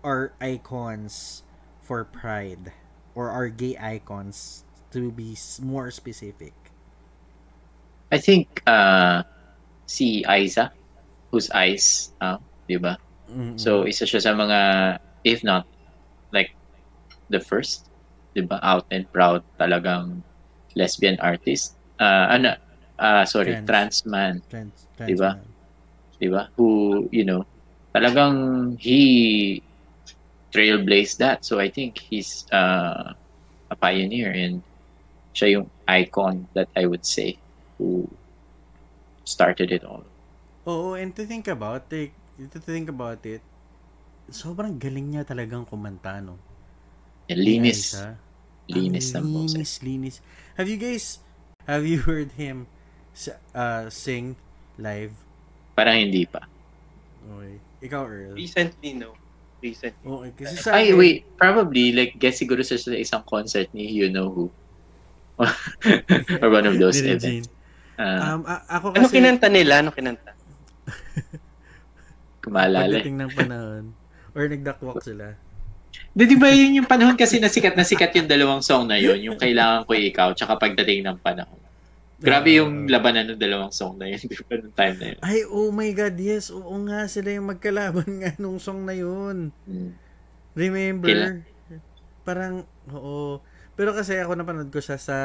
are icons for pride or are gay icons to be more specific? I think uh, si Aiza who's Ice uh, di ba Mm-mm. So, isa siya sa mga, if not, like, the first, di ba, out and proud talagang lesbian artist. Uh, ano, ah sorry, Trans. trans man, trans, trans Diba? man. di ba? Who, you know, talagang he trailblazed that. So, I think he's uh, a pioneer and siya yung icon that I would say who started it all. Oo, and to think about it, to think about it, sobrang galing niya talagang kumanta, no? And linis, linis ng boses. linis, linis. Have you guys, have you heard him uh, sing live? Parang hindi pa. Okay. Ikaw, Earl. Recently, no. Recently. Okay, kasi sa Ay, akin- wait. Probably, like, guess siguro sa isang concert ni You Know Who. Or one of those events. Ah, Um, a- ako Ano kasi, kinanta nila? Ano kinanta? kumalala. pagdating ng panahon, or nagdakwak sila. Di, di ba yun yung panahon kasi na sikat na sikat yung dalawang song na yun, yung Kailangan Ko Ikaw, tsaka Pagdating ng Panahon. Grabe yung Ah. labanan ng dalawang song na yun, di ba, nung time na yun. Ay, oh my God, yes. Oo nga, sila yung magkalaban nga nung song na yun. Mm. Remember? Kailan? Parang, oo. Pero kasi ako napanood ko siya sa,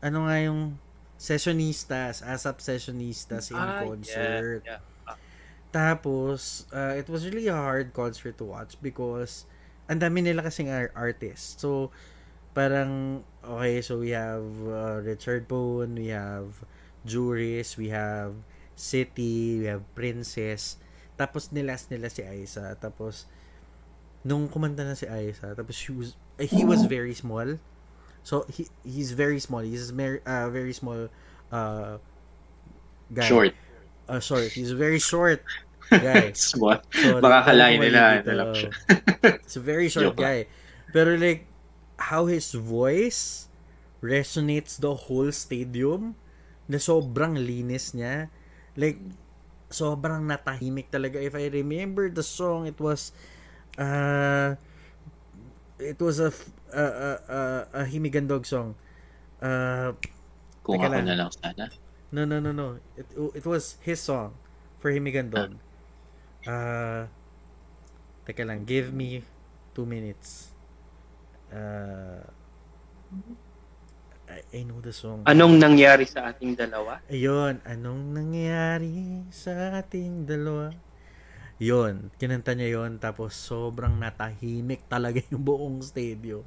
ano nga yung, Sessionistas, ASAP Sessionistas in Ah, concert. Yeah, yeah. Tapos, uh, it was really a hard concert to watch because ang dami nila kasing ar- artists. So, parang, okay, so we have uh, Richard Bone, we have Juris, we have City, we have Princess. Tapos nilas nila si Aiza. Tapos, nung kumanta na si Aiza, tapos she was, eh, he was very small. So, he he's very small. He's a mer- uh, very small uh, guy. Short. Uh, short. He's very short guy. Small. So, Baka kalain nila, dito. siya. It's a very short guy. Pero like, how his voice resonates the whole stadium. na sobrang linis niya. Like, sobrang natahimik talaga. If I remember the song, it was, uh, it was a, a, a, a, a Himigandog song. Uh, Kung ako lang. na lang sana. no, no, no, no. It, it was his song for Himigandog. Uh, teka lang, give me two minutes. Uh, I, know the song. Anong nangyari sa ating dalawa? Ayun, anong nangyari sa ating dalawa? Yun, kinanta niya yon tapos sobrang natahimik talaga yung buong stadium.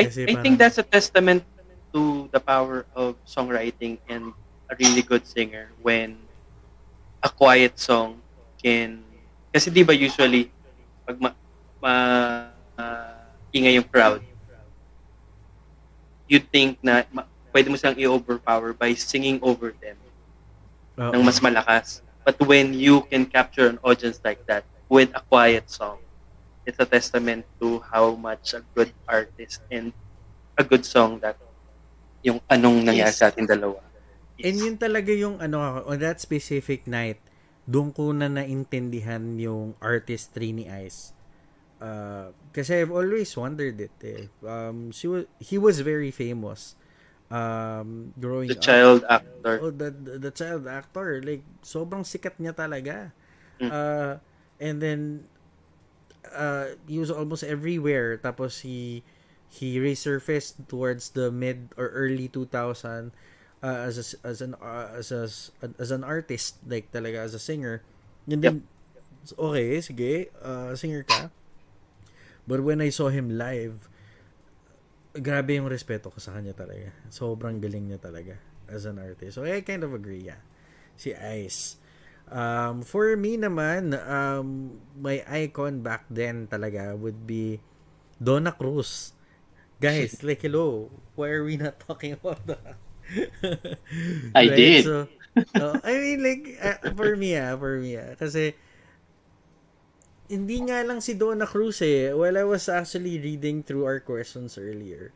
I, Kasi I parang- think that's a testament to the power of songwriting and a really good singer when a quiet song can kasi di ba usually pag ma, ma ah, ingay yung crowd you think na ma, pwede mo silang i-overpower by singing over them Oo. ng mas malakas but when you can capture an audience like that with a quiet song it's a testament to how much a good artist and a good song that yung anong nangyari Yes. sa ating dalawa. is. And yun talaga yung ano, on that specific night, doon ko na naintindihan yung artistry ni Ice. Uh, kasi I've always wondered it eh. Um, she was, he was very famous um, growing the up. child actor. Oh, the, the, the child actor. Like, sobrang sikat niya talaga. Mm. Uh, and then, uh, he was almost everywhere. Tapos, he, he resurfaced towards the mid or early 2000 uh, as a, as an uh, as a, as an artist like talaga as a singer and then okay sige uh, singer ka but when I saw him live grabe yung respeto ko sa kanya talaga. Sobrang galing niya talaga as an artist. So I kind of agree yeah. Si Ice. Um, for me naman um, my icon back then talaga would be Donna Cruz. Guys like hello. Why are we not talking about that? I did. so, oh, I mean like uh, for me ah for me ah. Kasi hindi nga lang si Donna Cruz eh. While I was actually reading through our questions earlier.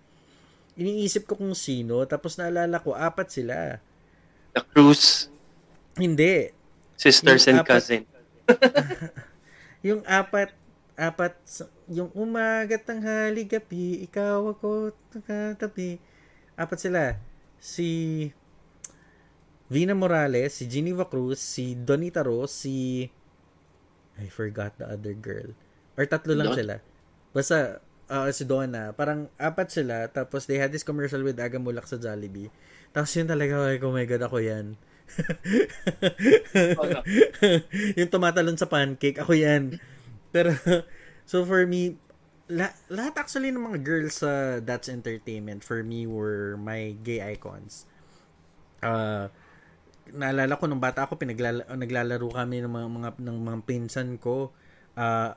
Iniisip ko kung sino tapos naalala ko apat sila. The Cruz, hindi. Sisters Yung and apat- cousin. yung apat apat yung umaga tanghali gabi ikaw ako katabi. Apat sila. Si Vina Morales si Geneva Cruz si Donita Rose si I forgot the other girl or tatlo lang Don? sila basta ah, si Donna parang apat sila tapos they had this commercial with Aga Mulak sa Jollibee tapos yun talaga like, oh my god ako yan Oh, no. yung tumatalon sa pancake, ako yan. Pero, so for me, la- lahat actually ng mga girls sa That's Entertainment for me were my gay icons. Uh, naalala ko nung bata ako pinaglala- naglalaro kami ng mga, mga ng mga pinsan ko. Uh,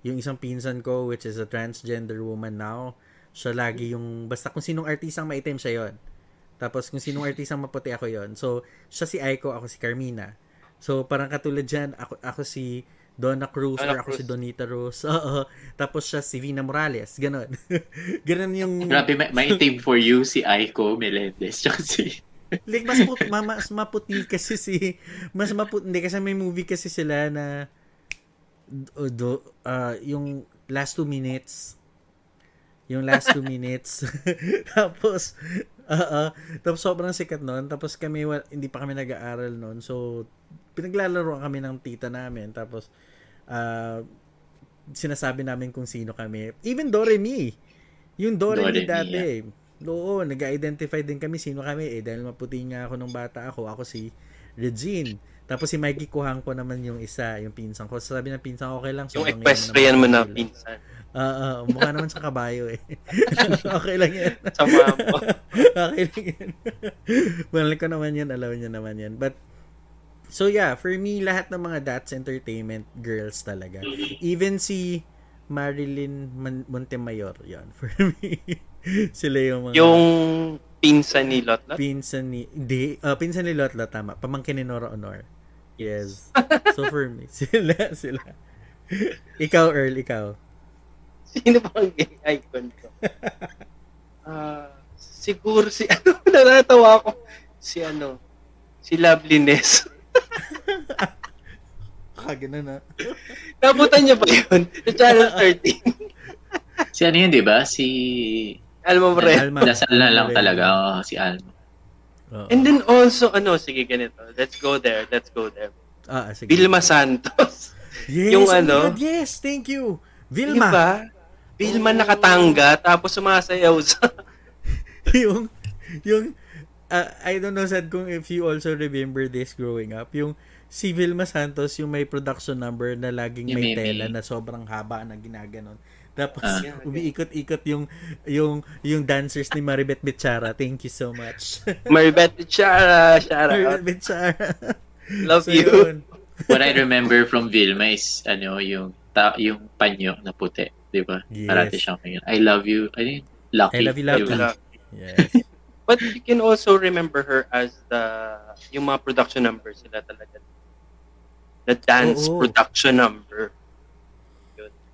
yung isang pinsan ko which is a transgender woman now. Siya lagi yung basta kung sinong artistang maitim siya 'yon. Tapos kung sinong artistang maputi ako 'yon. So siya si Aiko, ako si Carmina. So parang katulad diyan, ako ako si Donna Cruz Donna or ako Cruz. si Donita Rose. Oo. Tapos siya si Vina Morales. Ganon. Ganon yung Grabe, may, may team for you si Aiko Melendez. Tsaka si... like mas put, ma, mas maputi kasi si mas maputi hindi kasi may movie kasi sila na do, do ah, yung last two minutes. Yung last two minutes. Tapos oo tapos sobrang sikat noon tapos kami wa- hindi pa kami nag-aaral noon so pinaglalaro kami ng tita namin. Tapos ah, sinasabi namin kung sino kami. Even Doremi yung Doremi Doremi, dati Oo, nag-identify din kami sino kami eh dahil maputi nga ako nung bata ako. Ako si Regine. Tapos si Mikey Kuhang ko naman yung isa, yung pinsan ko. Sabi ng pinsan ko, okay lang. Yung sobrang equestrian mo na pinsan. Oo, mukha naman sa kabayo eh. okay lang yan. Sa mama. okay lang yan. Mahal ko naman yan, alam niya naman yan. But, so yeah, for me, lahat ng mga That's Entertainment girls talaga. Even si Marilyn Montemayor, yan. For me, sila yung mga Yung pinsan ni Lotlot. pinsan ni, hindi, ah, pinsan ni Lotla, tama. Pamangkin ni Nora Honor. Yes. So for me, sila, sila. Ikaw, Earl, ikaw. Sino ba ang gay icon ko? Ah, siguro si ano, natatawa ako. Si ano, si Loveliness. Kagana na. Nabutan niya ba yun? Sa Channel 13. Si ano yun, di ba? Si... Alam mo, pre. Alma. Dasal na lang Alma. talaga. Oo, si Alma. Oo. And then also, ano, sige, ganito. Let's go there. Let's go there. ah, sige. Vilma Santos. Yes, yung oh ano? God, yes, thank you. Vilma. ba? Vilma nakatanga, tapos sumasayaw sa... yung, yung, uh, I don't know, sad kung if you also remember this growing up, yung si Vilma Santos, yung may production number na laging Yung may may- tela na sobrang haba na ginaganon. Tapos, Ah. umiikot-ikot yung, yung, yung dancers ni Maribet Bichara. Thank you so much. Maribet Chara, shout Maribet out. Bichara. Love So, you. yun. What I remember from Vilma is, ano, yung ta- yung panyo na puti. Di ba? Yes. Parati siyang ngayon. I love you. Ano yun? Lucky. I love you, Lucky. Yung- Yes. But you can also remember her as the yung mga production numbers sila talaga. The dance Oo. production number.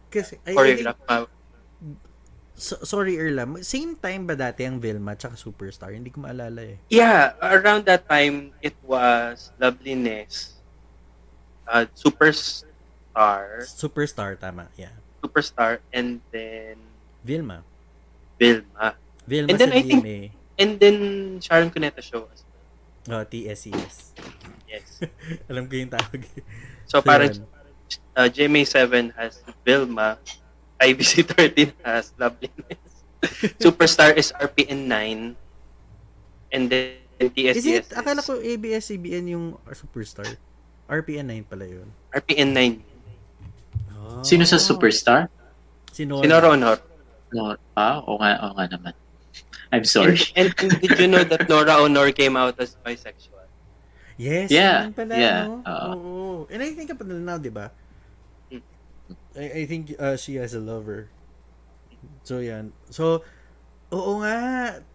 Kasi, I, Choreograph pa. so- sorry Erla, same time ba dati ang Vilma tsaka Superstar? Hindi ko maalala eh. Yeah, around that time, it was Loveliness, uh, Superstar, Superstar, tama. Yeah. Superstar, and then Vilma. Vilma. Vilma And then sa I think- GMA. And then Sharon Cuneta show as well. Oh, TSES. Yes. Alam ko yung tawag. So parang Yun. Uh, GMA7 has Vilma, IBC 13 has Loveliness, Superstar is RPN 9, and then TSES Is it? Akala ko ABS-CBN yung Superstar. RPN 9 pala yun. RPN 9. Oh. Sino sa Superstar? Sino? Sinoro Honor. No. Ah, o nga, o nga naman. I'm sorry. And, and did you know that Nora Honor came out as bisexual? Yes, Yeah, pala, yeah, no? oo. Oo. And I think up until now, di ba? Hmm. I, I think uh, she has a lover. So, yan. So, oo nga.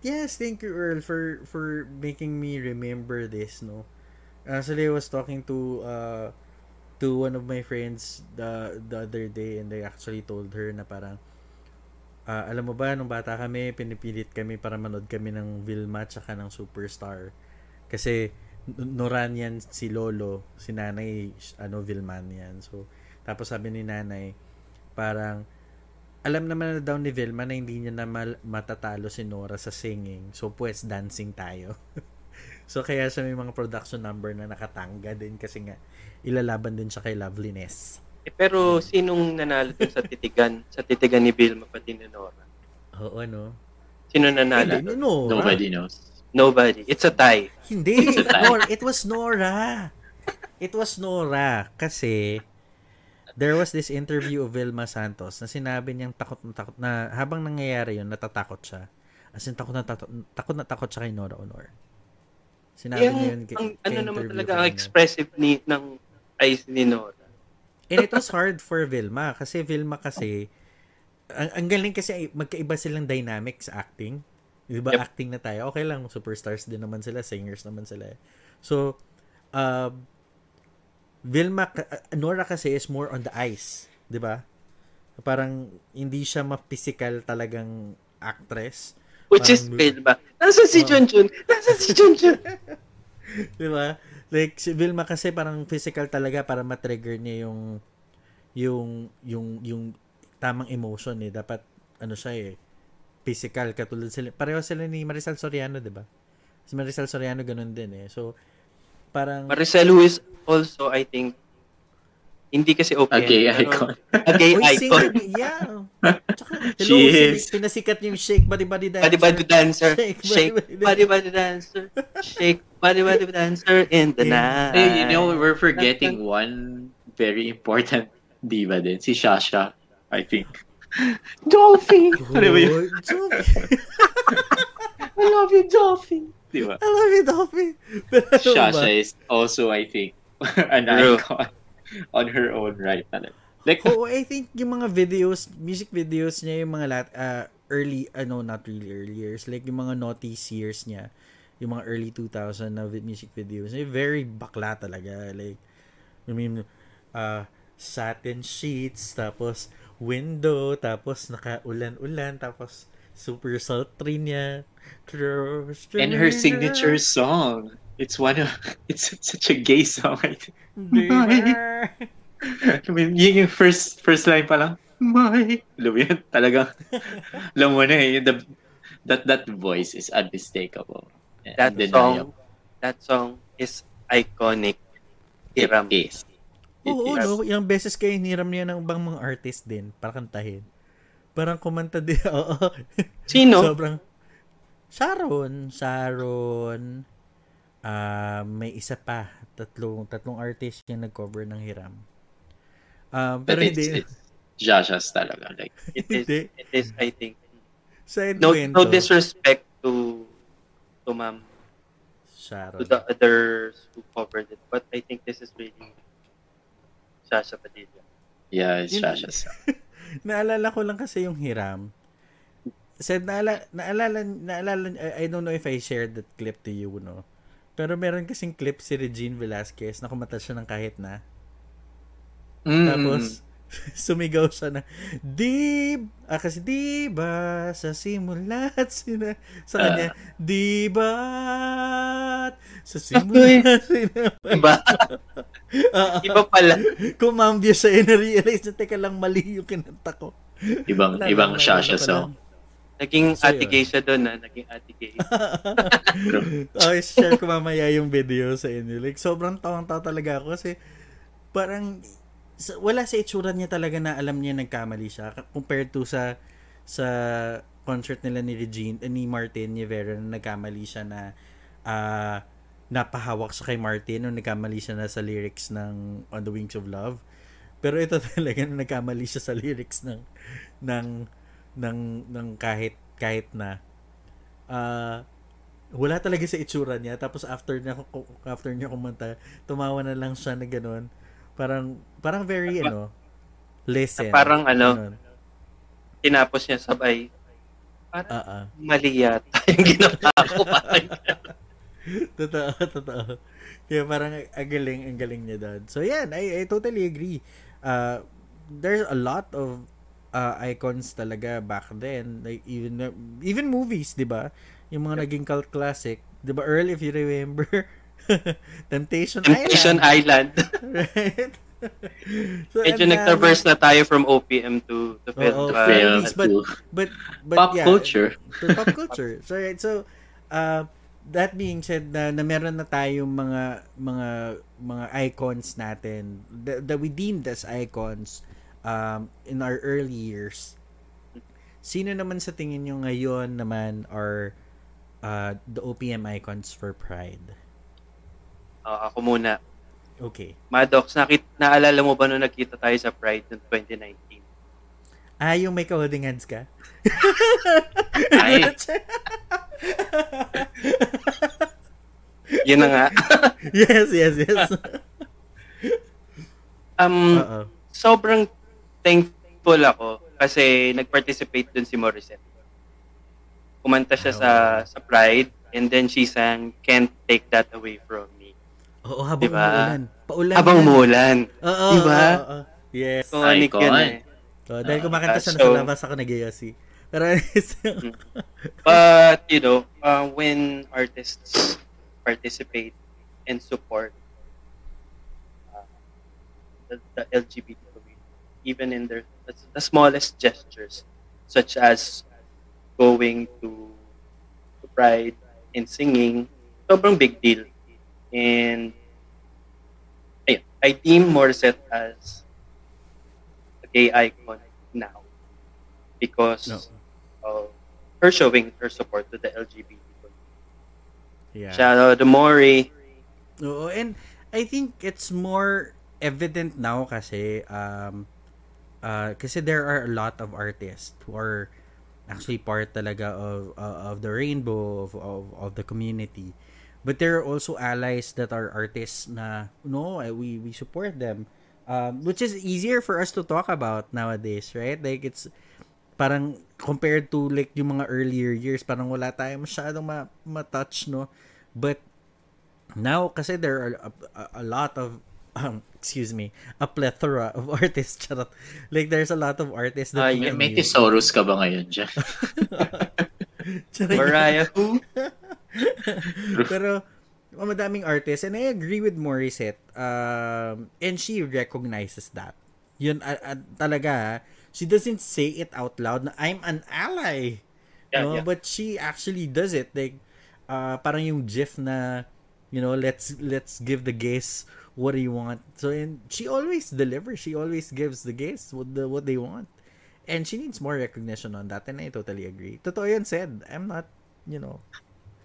Yes, thank you, Earl, for for making me remember this, no? Actually, I was talking to uh, to one of my friends the the other day and I actually told her na parang ah, alam mo ba, nung bata kami, pinipilit kami para manood kami ng Vilma tsaka ng Superstar. Kasi, n- Noran yan si Lolo, si Nanay, ano, Vilman yan. So, tapos sabi ni Nanay, parang, alam naman na daw ni Vilma na hindi niya na mal- matatalo si Nora sa singing. So, pues, dancing tayo. so, kaya siya may mga production number na nakatangga din kasi nga, ilalaban din siya kay Loveliness. Eh, pero sinong nanalo dun sa titigan? Sa titigan ni Vilma pati ni Nora? Oo, ano? Sino nanalo? Hindi, Nora. Nobody knows. Nobody. It's a tie. Hindi. It's a tie. Nora, it was Nora. It was Nora. Kasi, there was this interview of Vilma Santos na sinabi niyang takot na takot na habang nangyayari yun, natatakot siya. As in, takot na takot, takot, na takot siya kay Nora Honor. Sinabi Yung, niya yun kay, ang, kay ano naman talaga ang expressive ni, ng eyes ni Nora. And it was hard for Vilma kasi Vilma kasi ang, ang galing kasi magkaiba silang dynamics acting. 'Di ba? Yep. Acting na tayo. Okay lang, superstars din naman sila, singers naman sila. eh. So, uh, Vilma Nora kasi is more on the ice, 'di ba? Parang hindi siya ma-physical talagang actress. Which is Parang- Vilma. Nasaan si Oo. Junjun? Nasaan si Junjun? 'Di ba? Like si Vilma kasi parang physical talaga para ma-trigger niya yung yung yung yung tamang emotion eh. Dapat ano siya eh physical katulad sila. Pareho sila ni Marisol Soriano, 'di ba? Si Marisol Soriano ganun din eh. So parang Maricel who is also, I think, hindi kasi gay pero- icon. A gay Uy, icon. singer, yeah. Tsaka, hello, is. pinasikat yung Shake Body Body Dancer. Body body dancer. Shake, Shake body, body dancer. Shake body body dancer in the night. Hey, you know, we're forgetting one very important diva din. Si Shasha, I think. Dolphy! Ano ba yun? Oh. I love you, Dolphy! Di ba? I love you, Dolphy. Ano? Shasha is also, I think, an True. icon on her own right. Like, Oo, I think yung mga videos, music videos niya, yung mga lat, uh, early, ano, not really early years, like yung mga naughty years niya, yung mga early 2000 na music videos, niya, very bakla talaga. Like, I mean, uh, satin sheets, tapos window, tapos naka-ulan-ulan, tapos super sultry niya. and her signature song. It's one of it's such a gay song. I think. I mean, yun yung first first line pa lang. My. Alam mo yun, talagang, alam mo na eh, the, that, that voice is unmistakable. That Undeniable. song, that song is iconic. Hiram. It is. Oo, is. no? Ilang beses kayo hiniram niya ng ibang mga artist din para kantahin. Parang kumanta din. Oo. Sino? Sobrang Sharon, Sharon. Ah, may isa pa, tatlong tatlong artist yung nag-cover ng Hiram. Um, But pero it's, hindi it's Josh's talaga. Like, It is, it is, I think. side No, kwento, no disrespect to to ma'am, Sharon. to the others who covered it. But I think this is really Sasha Padilla. yeah, it's Josh's. Naalala ko lang kasi yung Hiram. Said naala, naalala, naalala, I, don't know if I shared that clip to you, no? Pero meron kasing clip si Regine Velasquez na kumanta siya ng kahit na. Mm. Tapos, sumigaw siya na, di, ah, kasi di ba sa simula't sina, sa kanya, di ba sa simula't sina, Iba? Oo. Iba pala. kumambya siya, eh, na-realize na, teka lang, mali yung kinanta ko. ibang, Wala ibang wala ko song. Naging So, ate gay siya doon, ha? Naging ate gay. Okay, share ko mamaya yung video sa inyo. Like, sobrang tawang-tawa talaga ako kasi parang sa- wala sa itsura niya talaga na alam niya nagkamali siya compared to sa sa concert nila ni Regine, ni Martin Rivera na nagkamali siya na ah, napahawak sa kay Martin nung nagkamali siya na sa lyrics ng On the Wings of Love. Pero ito talaga na nagkamali siya sa lyrics ng ng ng ng kahit kahit na ah wala talaga sa itsura niya tapos after niya after niya kumanta tumawa na lang siya na gano'n parang parang very ano listen Parang ano, Ganun. tinapos niya sabay. Parang ah. mali yata yung ginawa ko. Parang totoo totoo. Kaya parang ang galing ang galing niya doon. So yan I, I totally agree. Uh, there's a lot of uh, icons talaga back then. Like even even movies di ba? Yung mga naging cult classic. Di ba Earl if you remember? Temptation, Temptation Island. Island. right. So, Medyo nag-traverse na tayo from OPM to to film. Film movies, but but but pop yeah, culture. to pop culture. So right, so uh that being said na, na meron na tayong mga mga mga icons natin that, that we deemed as icons um in our early years. Sino naman sa tingin nyo ngayon naman are uh, the OPM icons for Pride? uh, ako muna. Okay. Maddox, nakit naalala mo ba nung nagkita tayo sa Pride noong 2019? Ah, yung may ka-holding hands ka? Ay, Yun na nga. yes, yes, yes. Um, Oo. sobrang thankful ako kasi nag-participate dun si Morissette. Kumanta siya sa sa Pride and then she sang Can't Take That Away From Me. Oo, habang Diba? umuulan. Paulan Habang yan. umulan. Oo, Diba? oo, oo. Yes. Iconic Icon. yun eh. So, dahil Ah, kumakanta uh, siya so- nasa labas ako nag-iasi. Pero But, you know, uh, when artists participate and support uh, the, the LGBT community, even in their the, the smallest gestures, such as going to, to Pride and singing, sobrang big deal. And ayun, I deem Morissette as gay icon now because No. of her showing her support to the LGBT community. yeah. Shout out to Maury. Oo, and I think it's more evident now kasi um uh, kasi there are a lot of artists who are actually part talaga of uh, of the rainbow of, of of the community. But there are also allies that are artists na no, we we support them. Um, which is easier for us to talk about nowadays, right? Like it's parang compared to like yung mga earlier years, parang wala tayong masyadong ma- ma-touch, no? But now kasi there are a, a, a lot of um, excuse me, a plethora of artists. Charot. Like there's a lot of artists that Ay, we may, thesaurus ka ba ngayon? Charot. Mariah who? Pero madaming artists and I agree with Morissette um and she recognizes that. Yun uh, uh, talaga she doesn't say it out loud na I'm an ally. Yeah, no yeah. but she actually does it. Like uh, parang yung gif na you know let's let's give the gays what do you want. So and she always delivers. She always gives the gays what the what they want. And she needs more recognition on that and I totally agree. Totoo yun said. I'm not you know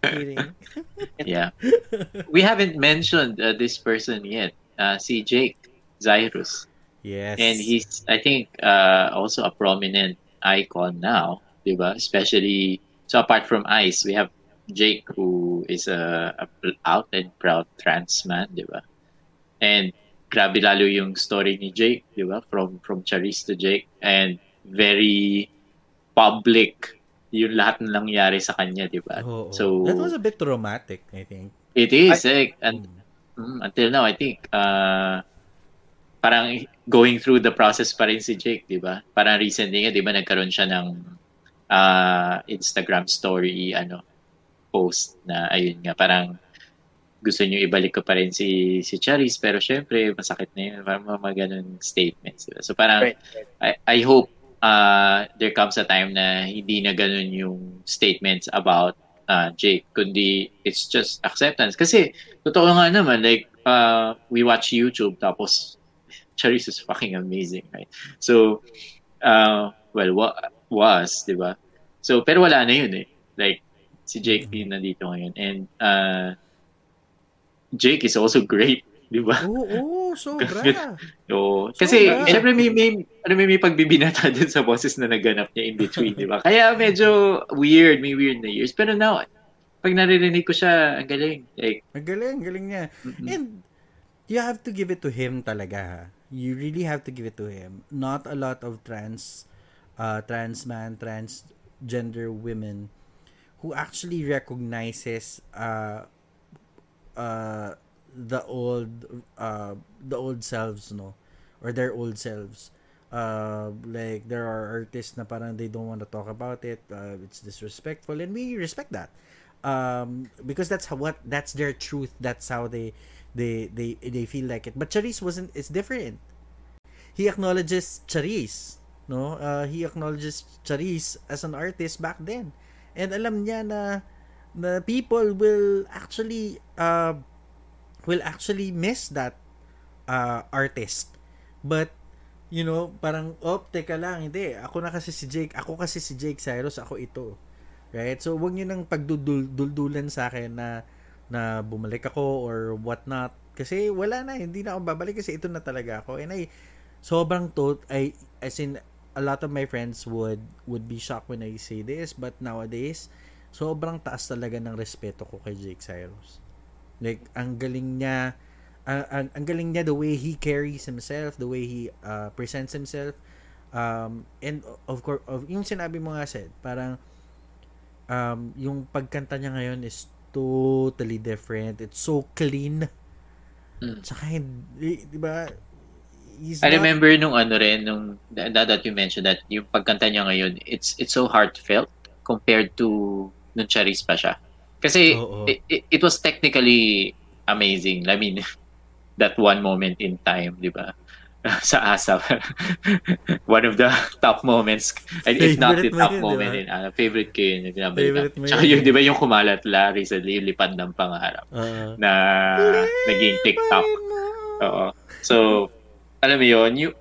hating Yeah. we haven't mentioned uh, this person yet. Uh, si Jake Zyrus. yes And he's, I think, uh, also a prominent icon now, diba? Especially, so apart from Ice, we have Jake, who is a, a out and proud trans man, diba? And grabe lalo yung story ni Jake, diba? From, from Charis to Jake. And very public yung lahat ng nangyari sa kanya, diba? Oo. So, that was a bit traumatic I think it is, eh, and Mm, until now, I think, uh, parang going through the process pa rin si Jake, di ba? Parang recently nga, di ba, nagkaroon siya ng uh, Instagram story, ano, post na, ayun nga, parang gusto niyo ibalik ko pa rin si si Charis, pero syempre, masakit na yun, parang mga, mga ganun statements. Diba? So parang, Right, right. I, I hope uh, there comes a time na hindi na ganun yung statements about uh, Jake, kundi it's just acceptance. Kasi, totoo nga naman, like, uh, we watch YouTube, tapos, Charis is fucking amazing, right? So, uh, well, wa- was, di ba? So, pero wala na yun eh. Like, si Jake din nandito ngayon. And, uh, Jake is also great, di ba? Oo, oh, sobra. Oo. Kasi, Sobra. syempre may, may, ano, may, may pagbibinata dun sa boses na naganap niya in between, di ba? Kaya medyo weird, may weird na years. Pero now, pag naririnig ko siya, ang galing. Like, Ang galing, galing niya. mm-mm. And you have to give it to him talaga. ha. You really have to give it to him. Not a lot of trans uh trans man, transgender women who actually recognizes uh uh the old uh the old selves no? Or their old selves. Uh like there are artists na parang they don't want to talk about it uh, it's disrespectful and we respect that. Um because that's how what that's their truth that's how they they they they feel like it. But Charisse wasn't it's different. He acknowledges Charisse no? Uh, he acknowledges Charisse as an artist back then. And alam niya na na people will actually uh will actually miss that uh artist. But you know parang oh teka lang hindi. Ako na kasi si Jake. Ako kasi si Jake Cyrus. Ako ito. Right? So wag niyo nang pagduduldulan sa akin na na bumalik ako or what not kasi wala na. Hindi na ako babalik kasi ito na talaga ako. And I sobrang to I as in a lot of my friends would would be shocked when I say this. But nowadays sobrang taas talaga ng respeto ko kay Jake Cyrus like ang galing niya ang, ang, ang galing niya the way he carries himself the way he uh, presents himself um and of course of yung sinabi mo nga said parang um yung pagkanta niya ngayon is totally different it's so clean Mm. tsaka hindi di ba he's I not- remember nung ano rin, nung that, that you mentioned that yung pagkanta niya ngayon, it's it's so heartfelt compared to nung Charis pa siya. Kasi it, it, it was technically amazing. I mean, that one moment in time, di ba? sa ASAP. one of the top moments. And if not the Favorite top yun, moment ba? in ano, favorite ko yun. Favorite mo Tsaka yun. yung, di ba yung kumalat la recently, yung lipad ng pangarap Oo. na naging TikTok. Oo. So, alam mo yun, yung,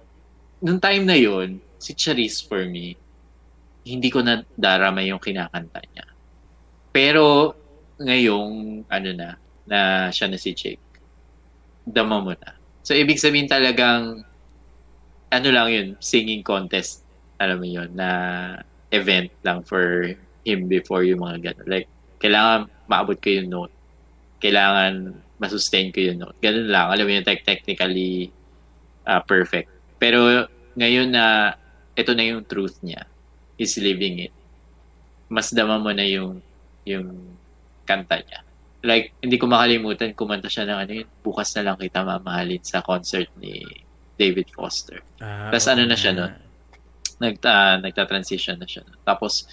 nung time na yun, si Charisse for me, hindi ko na darama yung kinakanta niya. Pero, ngayong, ano na, na siya na si Jake, dama mo na. So, ibig sabihin talagang, ano lang yun, singing contest, alam mo yun, na event lang for him before yung mga gano'n. Like, kailangan maabot ko yung note. Kailangan masustain ko yung note. Ganun lang. Alam mo yun, tech- technically uh, perfect. Pero ngayon na ito na yung truth niya, is living it. Mas dama mo na yung yung kanta niya. Like, hindi ko makalimutan, kumanta siya ng ano yun, bukas na lang kita mamahalin sa concert ni David Foster. Ah, Tas oo ano na siya nun? Nag, ah, nagta-transition na siya. nun. Tapos,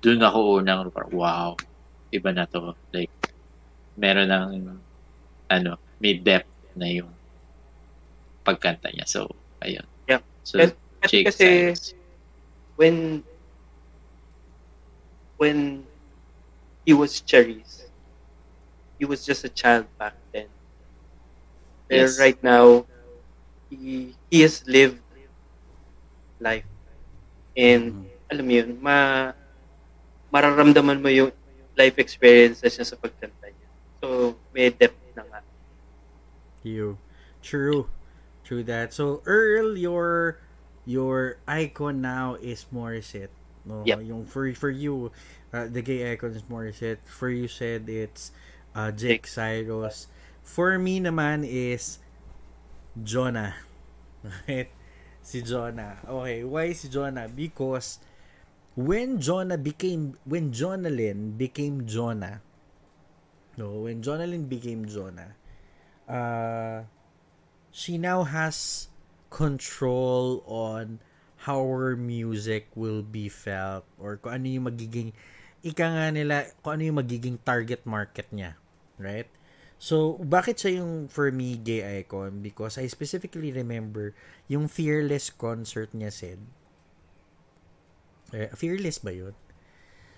dun ako unang, wow, iba na to. Like, meron ng ano, may depth na yung pagkanta niya. So, ayun. Yeah. So, Kasi- Jake kasi when when he was Cherries, he was just a child back then. Pero Yes. right now, he he has lived life. And Mhm. alam mo yun, ma mararamdaman mo yung life experiences niya sa pagkanta niya. So, may depth na nga. You. True. True that. So Earl, your your icon now is Morissette. No, Yep. yung for for you, uh, the gay icon is Morissette. For you said it's uh, Jake Cyrus. For me naman is Jonah. Right? Si Jonah. Okay, why si Jonah? Because when Jonah became when Jonalyn became Jonah. No, when Jonalyn became Jonah, uh, she now has control on how her music will be felt or kung ano yung magiging ika nga nila kung ano yung magiging target market niya right? So bakit siya yung for me gay icon? Because I specifically remember yung fearless concert niya said eh, fearless ba yun?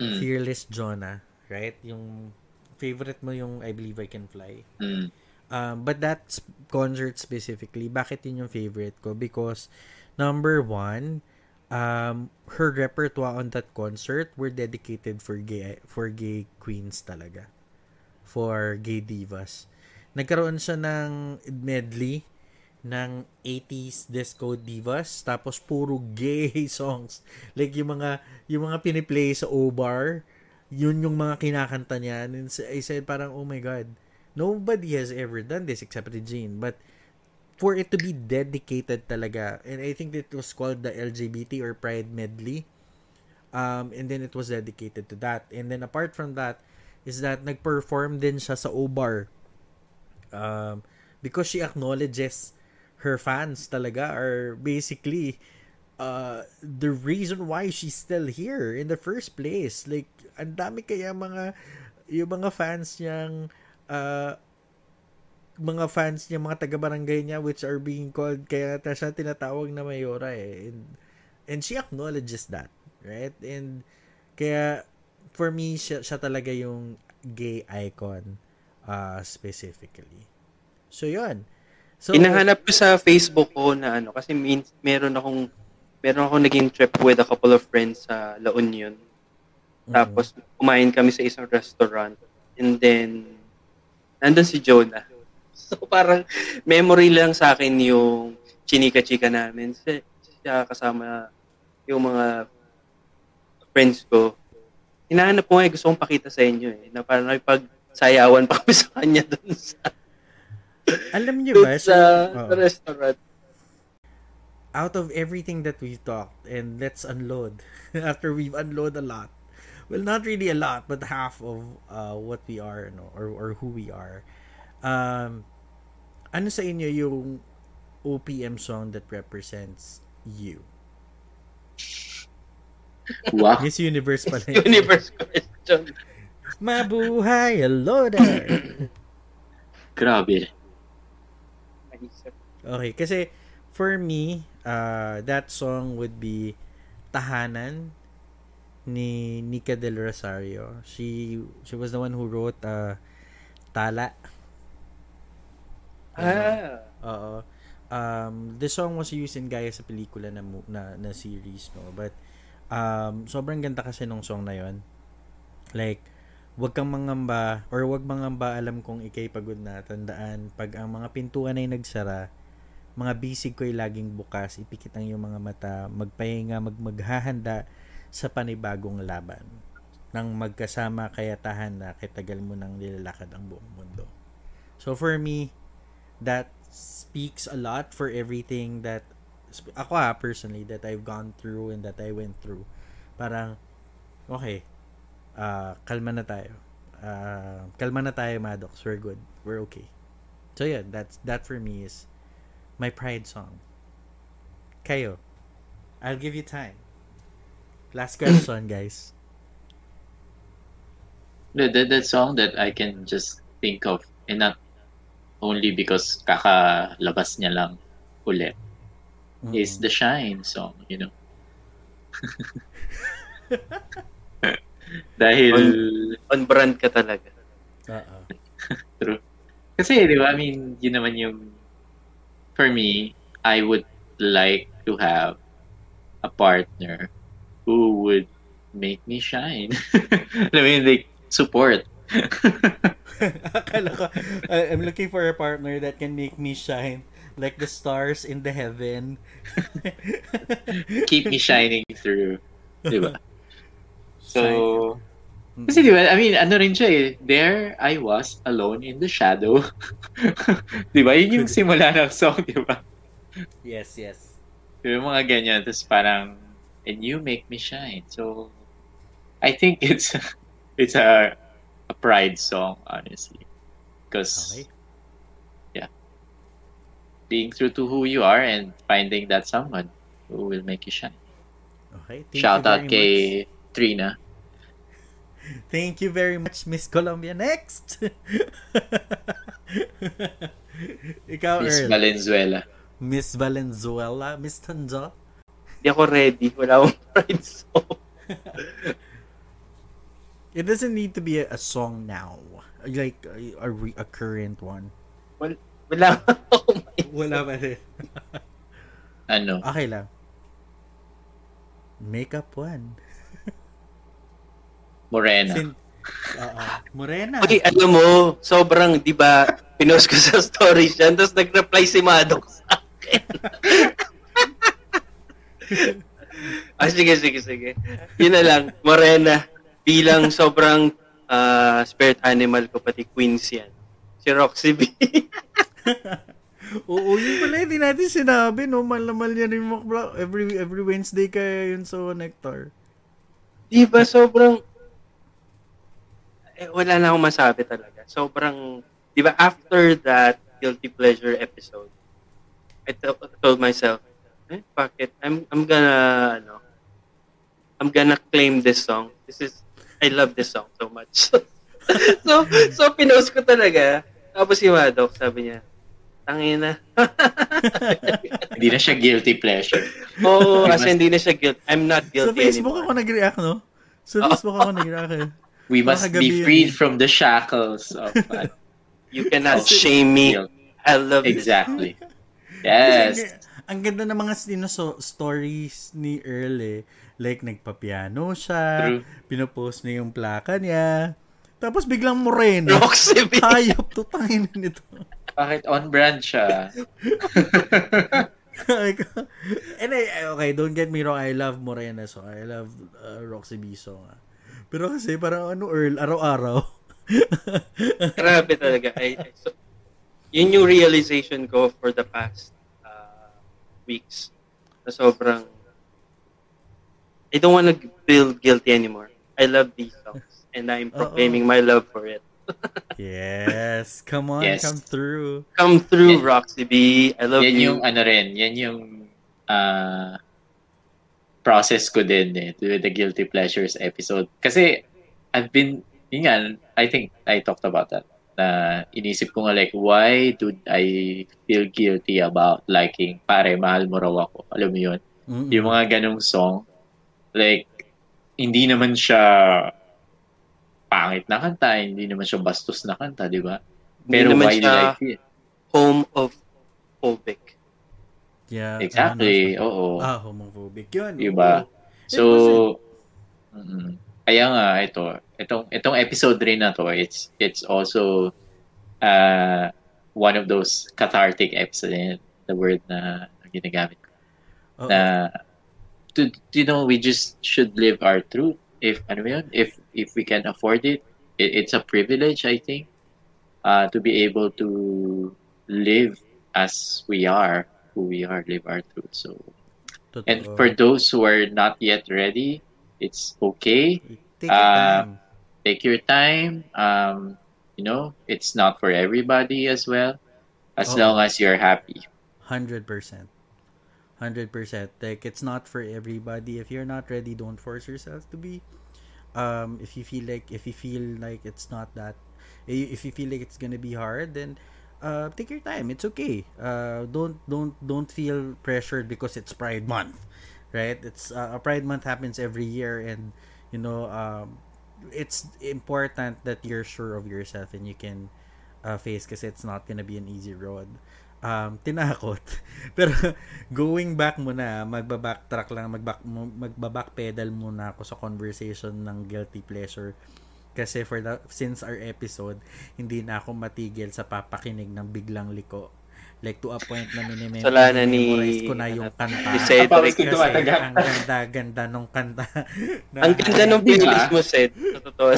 Mm, fearless Jonah right? Yung favorite mo yung I believe I can fly. Mm, Um, but that concert specifically, bakit yun yung favorite ko? Because, number one, um, her repertoire on that concert were dedicated for gay, for gay queens talaga. For gay divas. Nagkaroon siya ng medley ng 80s disco divas tapos puro gay songs like yung mga yung mga piniplay sa O-bar yun yung mga kinakanta niya and I said parang oh my god nobody has ever done this except Regine. But for it to be dedicated talaga, and I think it was called the LGBT or Pride Medley, um, and then it was dedicated to that. And then apart from that, is that nag-perform din siya sa O-Bar. Um, because she acknowledges her fans talaga are basically uh, the reason why she's still here in the first place. Like, ang dami kaya mga yung mga fans niyang uh, mga fans niya, mga taga-barangay niya which are being called kaya siya tinatawag na mayora eh. And, and she acknowledges that, right? And kaya for me siya, siya talaga yung gay icon uh, specifically. So yun. So Hinahanap ko sa Facebook ko na ano, kasi min- meron akong meron akong naging trip with a couple of friends sa La Union. mm, Tapos, kumain kami sa isang restaurant. And then, nandun si Jonah. So, parang memory lang sa akin yung chinika-chika namin. Si- Siya kasama yung mga friends ko. Hinahanap ko nga, eh, gusto kong pakita sa inyo eh. Na parang nakipagsayawan pa kami sa kanya dun sa, alam niyo ba sa, sa restaurant. out of everything that we've talked, and let's unload after we've unload a lot. Well, not really a lot, but half of uh, what we are, no, or or who we are. Um, ano sa inyo yung OPM song that represents you? Wow. Miss Universe pala yun. Universe question. Mabuhay, hello there! Grabe. Okay, kasi for me, uh, that song would be Tahanan ni Nika Del Rosario. She she was the one who wrote uh, Tala. Ah. Oo. Um, the song was used in Gaya sa pelikula na, na, na series, no? But, um, sobrang ganda kasi nung song na yon Like, wag kang mangamba, or wag mangamba alam kong ikay pagod na, tandaan, pag ang mga pintuan ay nagsara, mga bisig ko'y laging bukas, ipikit ang iyong mga mata, magpahinga, mag maghahanda sa panibagong laban. Nang magkasama kaya tahan na kitagal mo nang nilalakad ang buong mundo. So for me, that speaks a lot for everything that ako ha, personally that I've gone through and that I went through. Parang okay. ah kalma na tayo. Ah, kalma na tayo, Maddox. We're good. We're okay. So yeah, that's that for me is my pride song. Kayo, I'll give you time. Last question, guys. No, that, that song that I can just think of, and not only because kakalabas niya lang ulit, is the Shine song, you know. Dahil, On brand ka talaga. Oo. true. Kasi, di ba, I mean, yun naman yung, for me, I would like to have a partner who would make me shine. I mean, like, support. Akala ko, I'm looking for a partner that can make me shine like the stars in the heaven. Keep me shining through. Di ba? So, kasi di ba, I mean, ano rin siya eh, there I was alone in the shadow. di ba? Yun yung simula ng song, di ba? Yes, yes. Ba, mga ganyan. Tapos parang, and you make me shine. So, I think it's, it's a, a pride song, honestly. Because Okay. being true to who you are and finding that someone who will make you shine. Okay. Thank Shout you out very kay much. Trina. Thank you very much, Miss Colombia. Next! Ikaw, Miss Earl. Valenzuela. Miss Valenzuela. Miss Tanjo. Hindi ako ready. Wala akong pride song. It doesn't need to be a, a song now. Like, a, a, re- a current one. Wala, wala akong mind. Wala pa rin. Ano? Okay lang. Makeup one. Morena. Sin- Oo. Morena. Okay, alam mo, sobrang, di ba, pinost ko sa story siya, tapos nag-reply si Madok sa akin. ah, sige, sige, sige. Yun na lang, Morena, bilang sobrang ah, spirit animal ko, pati queens yan. Si Roxy B. Oo, yun pala, hindi natin sinabi, no? Malamal niya rin mo every, every Wednesday kaya yun sa Nectar. di ba, sobrang, eh, wala na akong masabi talaga. Sobrang, di ba, after that guilty pleasure episode, I to- told myself, eh, bakit? I'm, I'm gonna, ano, I'm gonna claim this song. This is, I love this song so much. so, so pinost ko talaga. Tapos si Madok, sabi niya, tangina. Hindi na siya guilty pleasure. Oo, kasi hindi na siya guilt. I'm not Sa guilty Facebook anymore. ako nag-react, no? Sa Oo. Facebook ako nag-react. eh. We must Makagabi be yun freed eh. from the shackles of uh, You cannot Kasi- shame me. guilt. I love this. Exactly. Kasi Yes. ang ganda ng mga sinoso- stories ni Earl eh. Like, nagpa-piano siya, True. pinopost niya yung plaka niya, tapos biglang morena. Roxy B. Hayop to tangin nito. Bakit on brand siya? And I, okay, don't get me wrong, I love Morena song. I love uh, Roxy B song. ah. Pero kasi parang ano Earl, araw-araw. Grabe talaga. I, I- so, yun yung realization ko for the past uh, weeks. Na sobrang, I don't wanna feel guilty anymore. I love these songs. And I'm proclaiming my love for it. yes, come on, Yes. come through. Come through, Yeah. Roxy B. I love yan you. yung ano rin, yan yung ah, process ko din eh, with the Guilty Pleasures episode. Kasi I've been, yun nga, I think I talked about that. Na inisip ko nga like, why do I feel guilty about liking Pare, Mahal Mo Raw Ako? Alam mo yun? Mm-mm. Yung mga ganong song, like, hindi naman siya pangit na kanta, hindi naman siya bastos na kanta, di ba? Hindi Pero naman why siya I feel? home of phobic. Yeah, Exactly, ano, oo. Ah, homophobic yun. Diba? So, mm, kaya nga ito, itong itong episode rin na to, it's it's also uh, one of those cathartic episodes, the word na ginagamit ko. Oo. Na to, you know, we just should live our truth. If ano yun, if if we can afford it, it it's a privilege, I think, uh, to be able to live as we are, who we are, live our truth. So, Totoo. and for those who are not yet ready, it's okay. Take your uh, time. Take your time. Um, you know, it's not for everybody as well. As Oo. long as you're happy. 100%. 100%. Like, it's not for everybody. If you're not ready, don't force yourself to be. Um, if you feel like, if you feel like it's not that, If you feel like it's gonna be hard, then uh, take your time. It's okay. Uh, don't don't don't feel pressured because it's Pride Month, right? It's uh, a Pride Month happens every year, and you know um, it's important that you're sure of yourself and you can uh, face because it's not gonna be an easy road. Um, tinakot. Pero going back muna, magba-backtrack lang, magback, magba-backpedal muna ako sa conversation ng guilty pleasure. Kasi for the, since our episode, hindi na ako matigil sa papakinig ng biglang liko. Like to a point na minimem- Kasalanan ni- minimemorize ko na yung kanta. ni Kasi ang ganda-ganda nung kanta. na- Ang ganda ng Di ba? playlist mo, Seth. Sa totoo.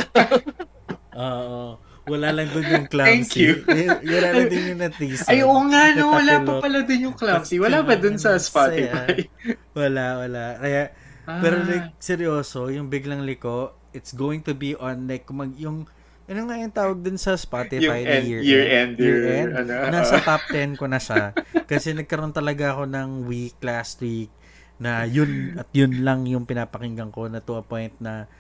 Oo. Wala lang doon yung clumsy. Thank you. Wala lang din yung na-teaser. Ay, oo nga, no. Wala pa pala dun yung clumsy. Wala ba dun sa Spotify? Wala, wala. Kaya, Ah. pero like, seryoso, yung biglang liko, it's going to be on like, mag, yung, ano nga yung tawag dun sa Spotify Yung na end- year, year-end, year-end? ano. Nasa top 10 ko na siya. Kasi nagkaroon talaga ako ng week last week na yun at yun lang yung pinapakinggan ko na to a point na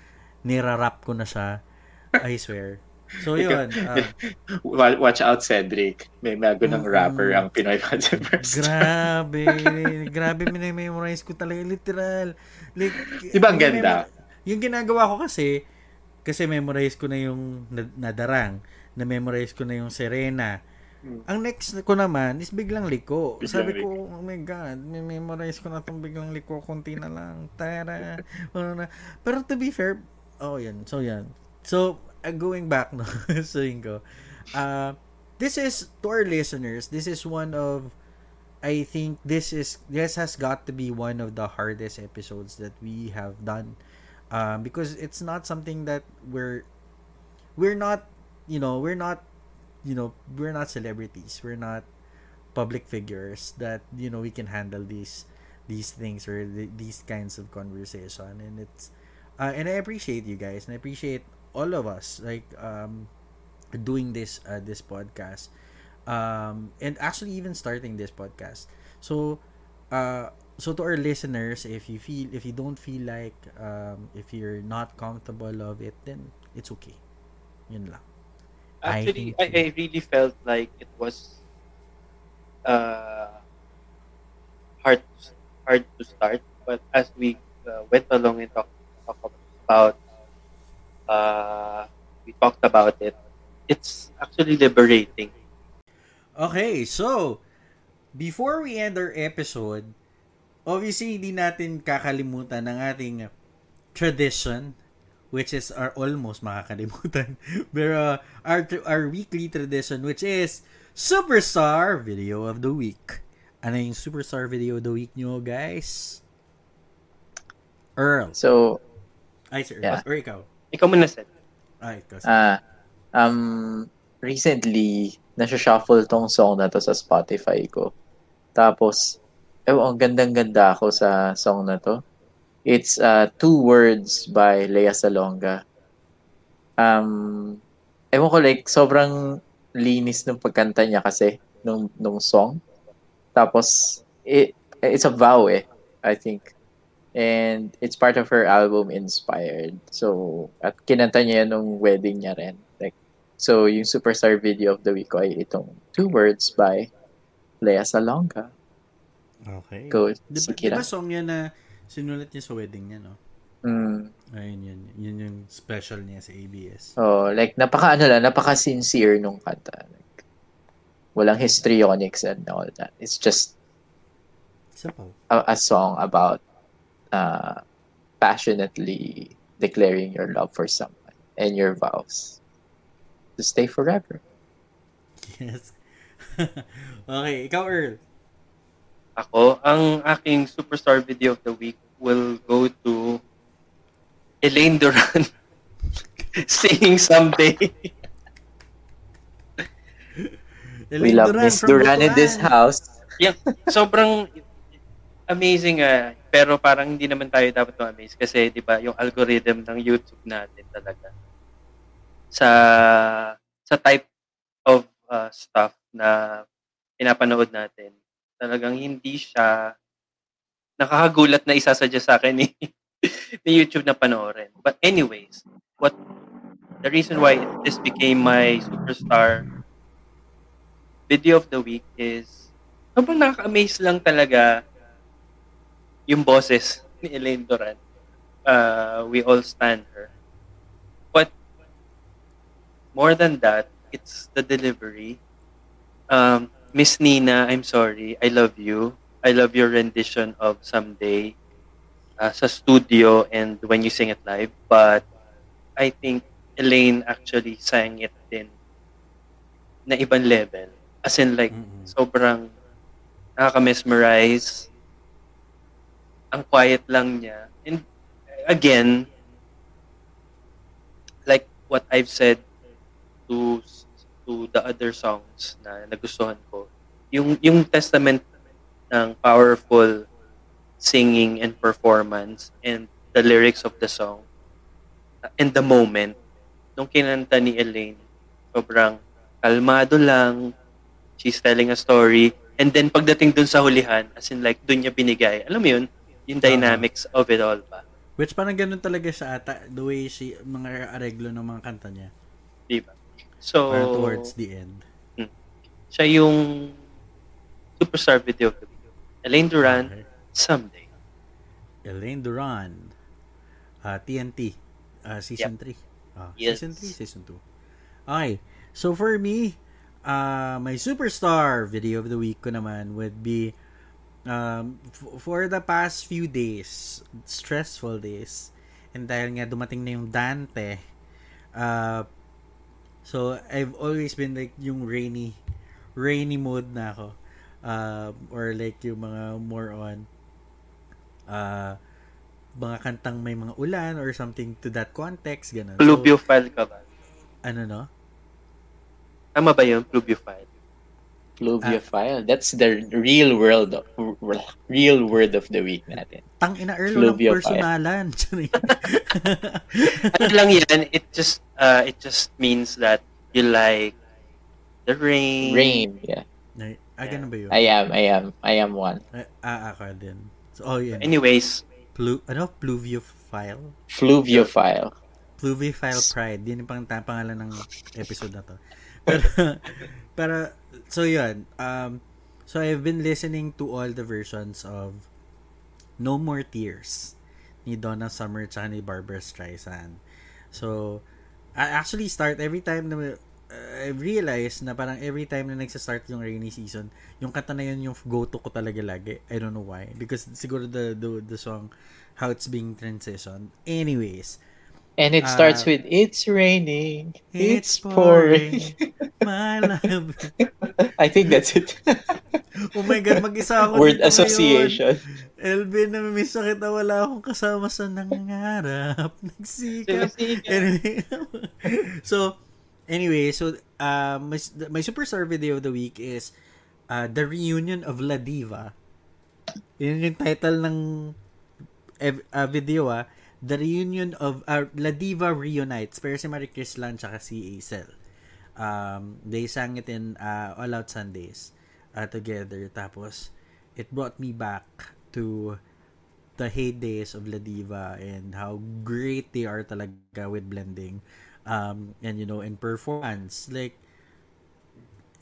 nirarap ko na siya. I swear. So yun. ah, Wa- Watch out, Cedric. May bago ng Mm-mm. rapper ang Pinoy Controversy. grabe. grabe minimemorize ko talaga. Literal. Like, Di ba ang ganda? Yung ginagawa ko kasi, kasi memorize ko na yung na- nadarang. Na-memorize ko na yung Serena. Hmm. Ang next ko naman is biglang liko. Biglang Sabi liko. ko, oh my God, memorize ko na itong biglang liko. Kunti na lang. Tara. Pero to be fair, oh yan. So yan. So, uh, going back no, so ko. Uh, this is, to our listeners, this is one of, I think this is, this has got to be one of the hardest episodes that we have done. Um, because it's not something that we're, we're not, you know, we're not you know we're not celebrities we're not public figures that you know we can handle these these things or th- these kinds of conversation and it's uh, and I appreciate you guys and I appreciate all of us like um doing this uh, this podcast um and actually even starting this podcast. So uh so to our listeners if you feel if you don't feel like um if you're not comfortable of it then it's okay. Yun lang. Actually, think- I, I really felt like it was uh, hard hard to start, but as we uh, went along and talked talk about uh, we talked about it, it's actually liberating. Okay, so before we end our episode, obviously hindi natin kakalimutan ng ating tradition which is our almost makakalimutan. Pero our our weekly tradition which is Superstar Video of the Week. Ano yung Superstar Video of the Week nyo, guys? Earl. So, Ay, sir. Yeah. Or ikaw. Ikaw muna, Seth. Ay, ikaw. ah, um, recently, nasa-shuffle tong song na to sa Spotify ko. Tapos, ewan, ang gandang-ganda ako sa song na to. It's uh, two words by Lea Salonga. Um, ewan ko, like, sobrang linis ng pagkanta niya kasi nung, nung song. Tapos, it, it's a vow eh, I think. And it's part of her album Inspired. So, at kinanta niya yan nung wedding niya rin. Like, so, yung superstar video of the week ko ay itong two words by Lea Salonga. Okay. Go, Di ba, sige di ba lang. song niya na sinulat niya sa wedding niya, no? Mm. Ayun, yun. Yun yung special niya sa ABS. Oh, like, napaka ano lang, napaka sincere nung kanta. Like, walang histrionics and all that. It's just Simple. a, a song about uh, passionately declaring your love for someone and your vows to stay forever. Yes. okay, ikaw, Earl. Ako, ang aking superstar video of the week will go to Elaine Duran singing someday. We love Miss Duran in this house. Sobrang amazing ah. Pero parang hindi naman tayo dapat ma-amaze kasi 'di ba yung algorithm ng YouTube natin talaga sa sa type of uh, stuff na pinapanood natin talagang hindi siya nakakagulat na isasadya sa akin ni, ni YouTube na panoorin. But anyways, what the reason why this became my superstar video of the week is sobrang nakaka-amaze lang talaga yung boses ni Elaine Duran. Uh, we all stand her. But more than that, it's the delivery. Um, Miss Nina, I'm sorry. I love you. I love your rendition of Someday uh, sa studio and when you sing it live. But I think Elaine actually sang it din na ibang level. As in like, Mm-mm. sobrang nakaka-mesmerize. Ang quiet lang niya. And again, like what I've said to to the other songs na nagustuhan ko, yung yung testament ng powerful singing and performance and the lyrics of the song uh, and the moment nung kinanta ni Elaine sobrang kalmado lang she's telling a story and then pagdating dun sa hulihan as in like dun niya binigay alam mo yun yung dynamics of it all pa Which parang ganun talaga siya ata, the way she, mga areglo ng mga kanta niya. di ba so Parang towards the end. siya yung superstar video of the week Elaine Duran Okay. someday Elaine Duran. Uh, TNT. Uh, season 3. Ah, Yes. Season 3, season 2. Okay. So for me, uh, my superstar video of the week ko naman would be um, f- for the past few days, stressful days, and dahil nga dumating na yung Dante, uh, so I've always been like yung rainy, rainy mode na ako. Uh, or like yung mga more on uh, mga kantang may mga ulan or something to that context, ganun. So, pluviophile ka ba ano no? tama ba yun pluviophile Pluviophile. That's the real world of, real word of the week natin. Tang ina Earl, Fluviophile. personalan. ano lang yan, it just uh, it just means that you like the rain. Rain. Yeah. Ay, ah, ganun ba yun? I am. I am. I am one. Ay, ah, ako din. So, oh, yun. Anyways, Plu, ano? Pluviophile? Fluviophile. Pluviophile Pride. Yun yung pang pangalan ng episode na to. Pero, pero, so yun. Um, so I've been listening to all the versions of No More Tears ni Donna Summer tsaka ni Barbara Streisand. So, I actually start every time na uh, I realize na parang every time na nagsa-start yung rainy season, yung kanta na yun yung go-to ko talaga lagi. I don't know why. Because siguro the, the, the song, how it's being transitioned. Anyways, And it Ah. starts with It's raining. It's, pouring. My love. I think that's it. Oh my God, mag-isa ako Word association. Ngayon. Elvin, namimiss sa kita. Wala akong kasama sa nangangarap. Nagsikap. Anyway, so, anyway, so, uh, my, my superstar video of the week is uh, The Reunion of La Diva. Yun yung title ng ev- uh, video, ah. The Reunion of uh, La Diva Reunites. Pero si Marie Chris lang tsaka si Acel. Um, they sang it in uh, All Out Sundays uh, together. Tapos, it brought me back to the heydays of La Diva and how great they are talaga with blending. Um, and, you know, in performance. Like,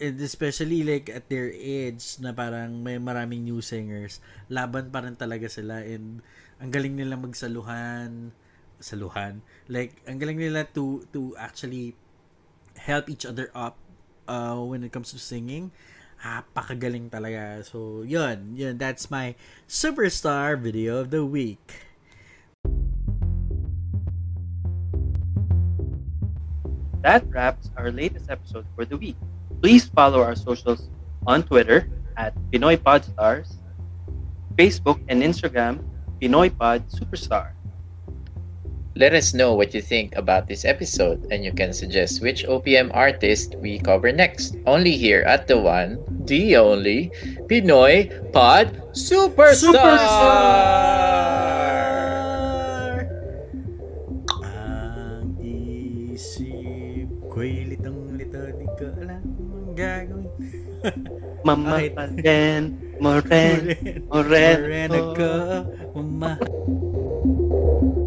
and especially like at their age na parang may maraming new singers, laban pa rin talaga sila and ang galing nila magsaluhan, saluhan. Like, ang galing nila to to actually help each other up uh, when it comes to singing. Napakagaling talaga. So, yun. Yun. That's my superstar video of the week. That wraps our latest episode for the week. Please follow our socials on Twitter at Pinoy Podstars, Facebook and Instagram, Pinoy Pod Superstar. Let us know what you think about this episode and you can suggest which OPM artist we cover next. Only here at the one, the only, Pinoy Pod Superstar! Ang isip ko'y litong-lito, di ko alam ang gagawin. Mama Okay. Moren, Moren, Moren, Moren, oh. Moren, Moren, Moren, Moren, Moren, Moren,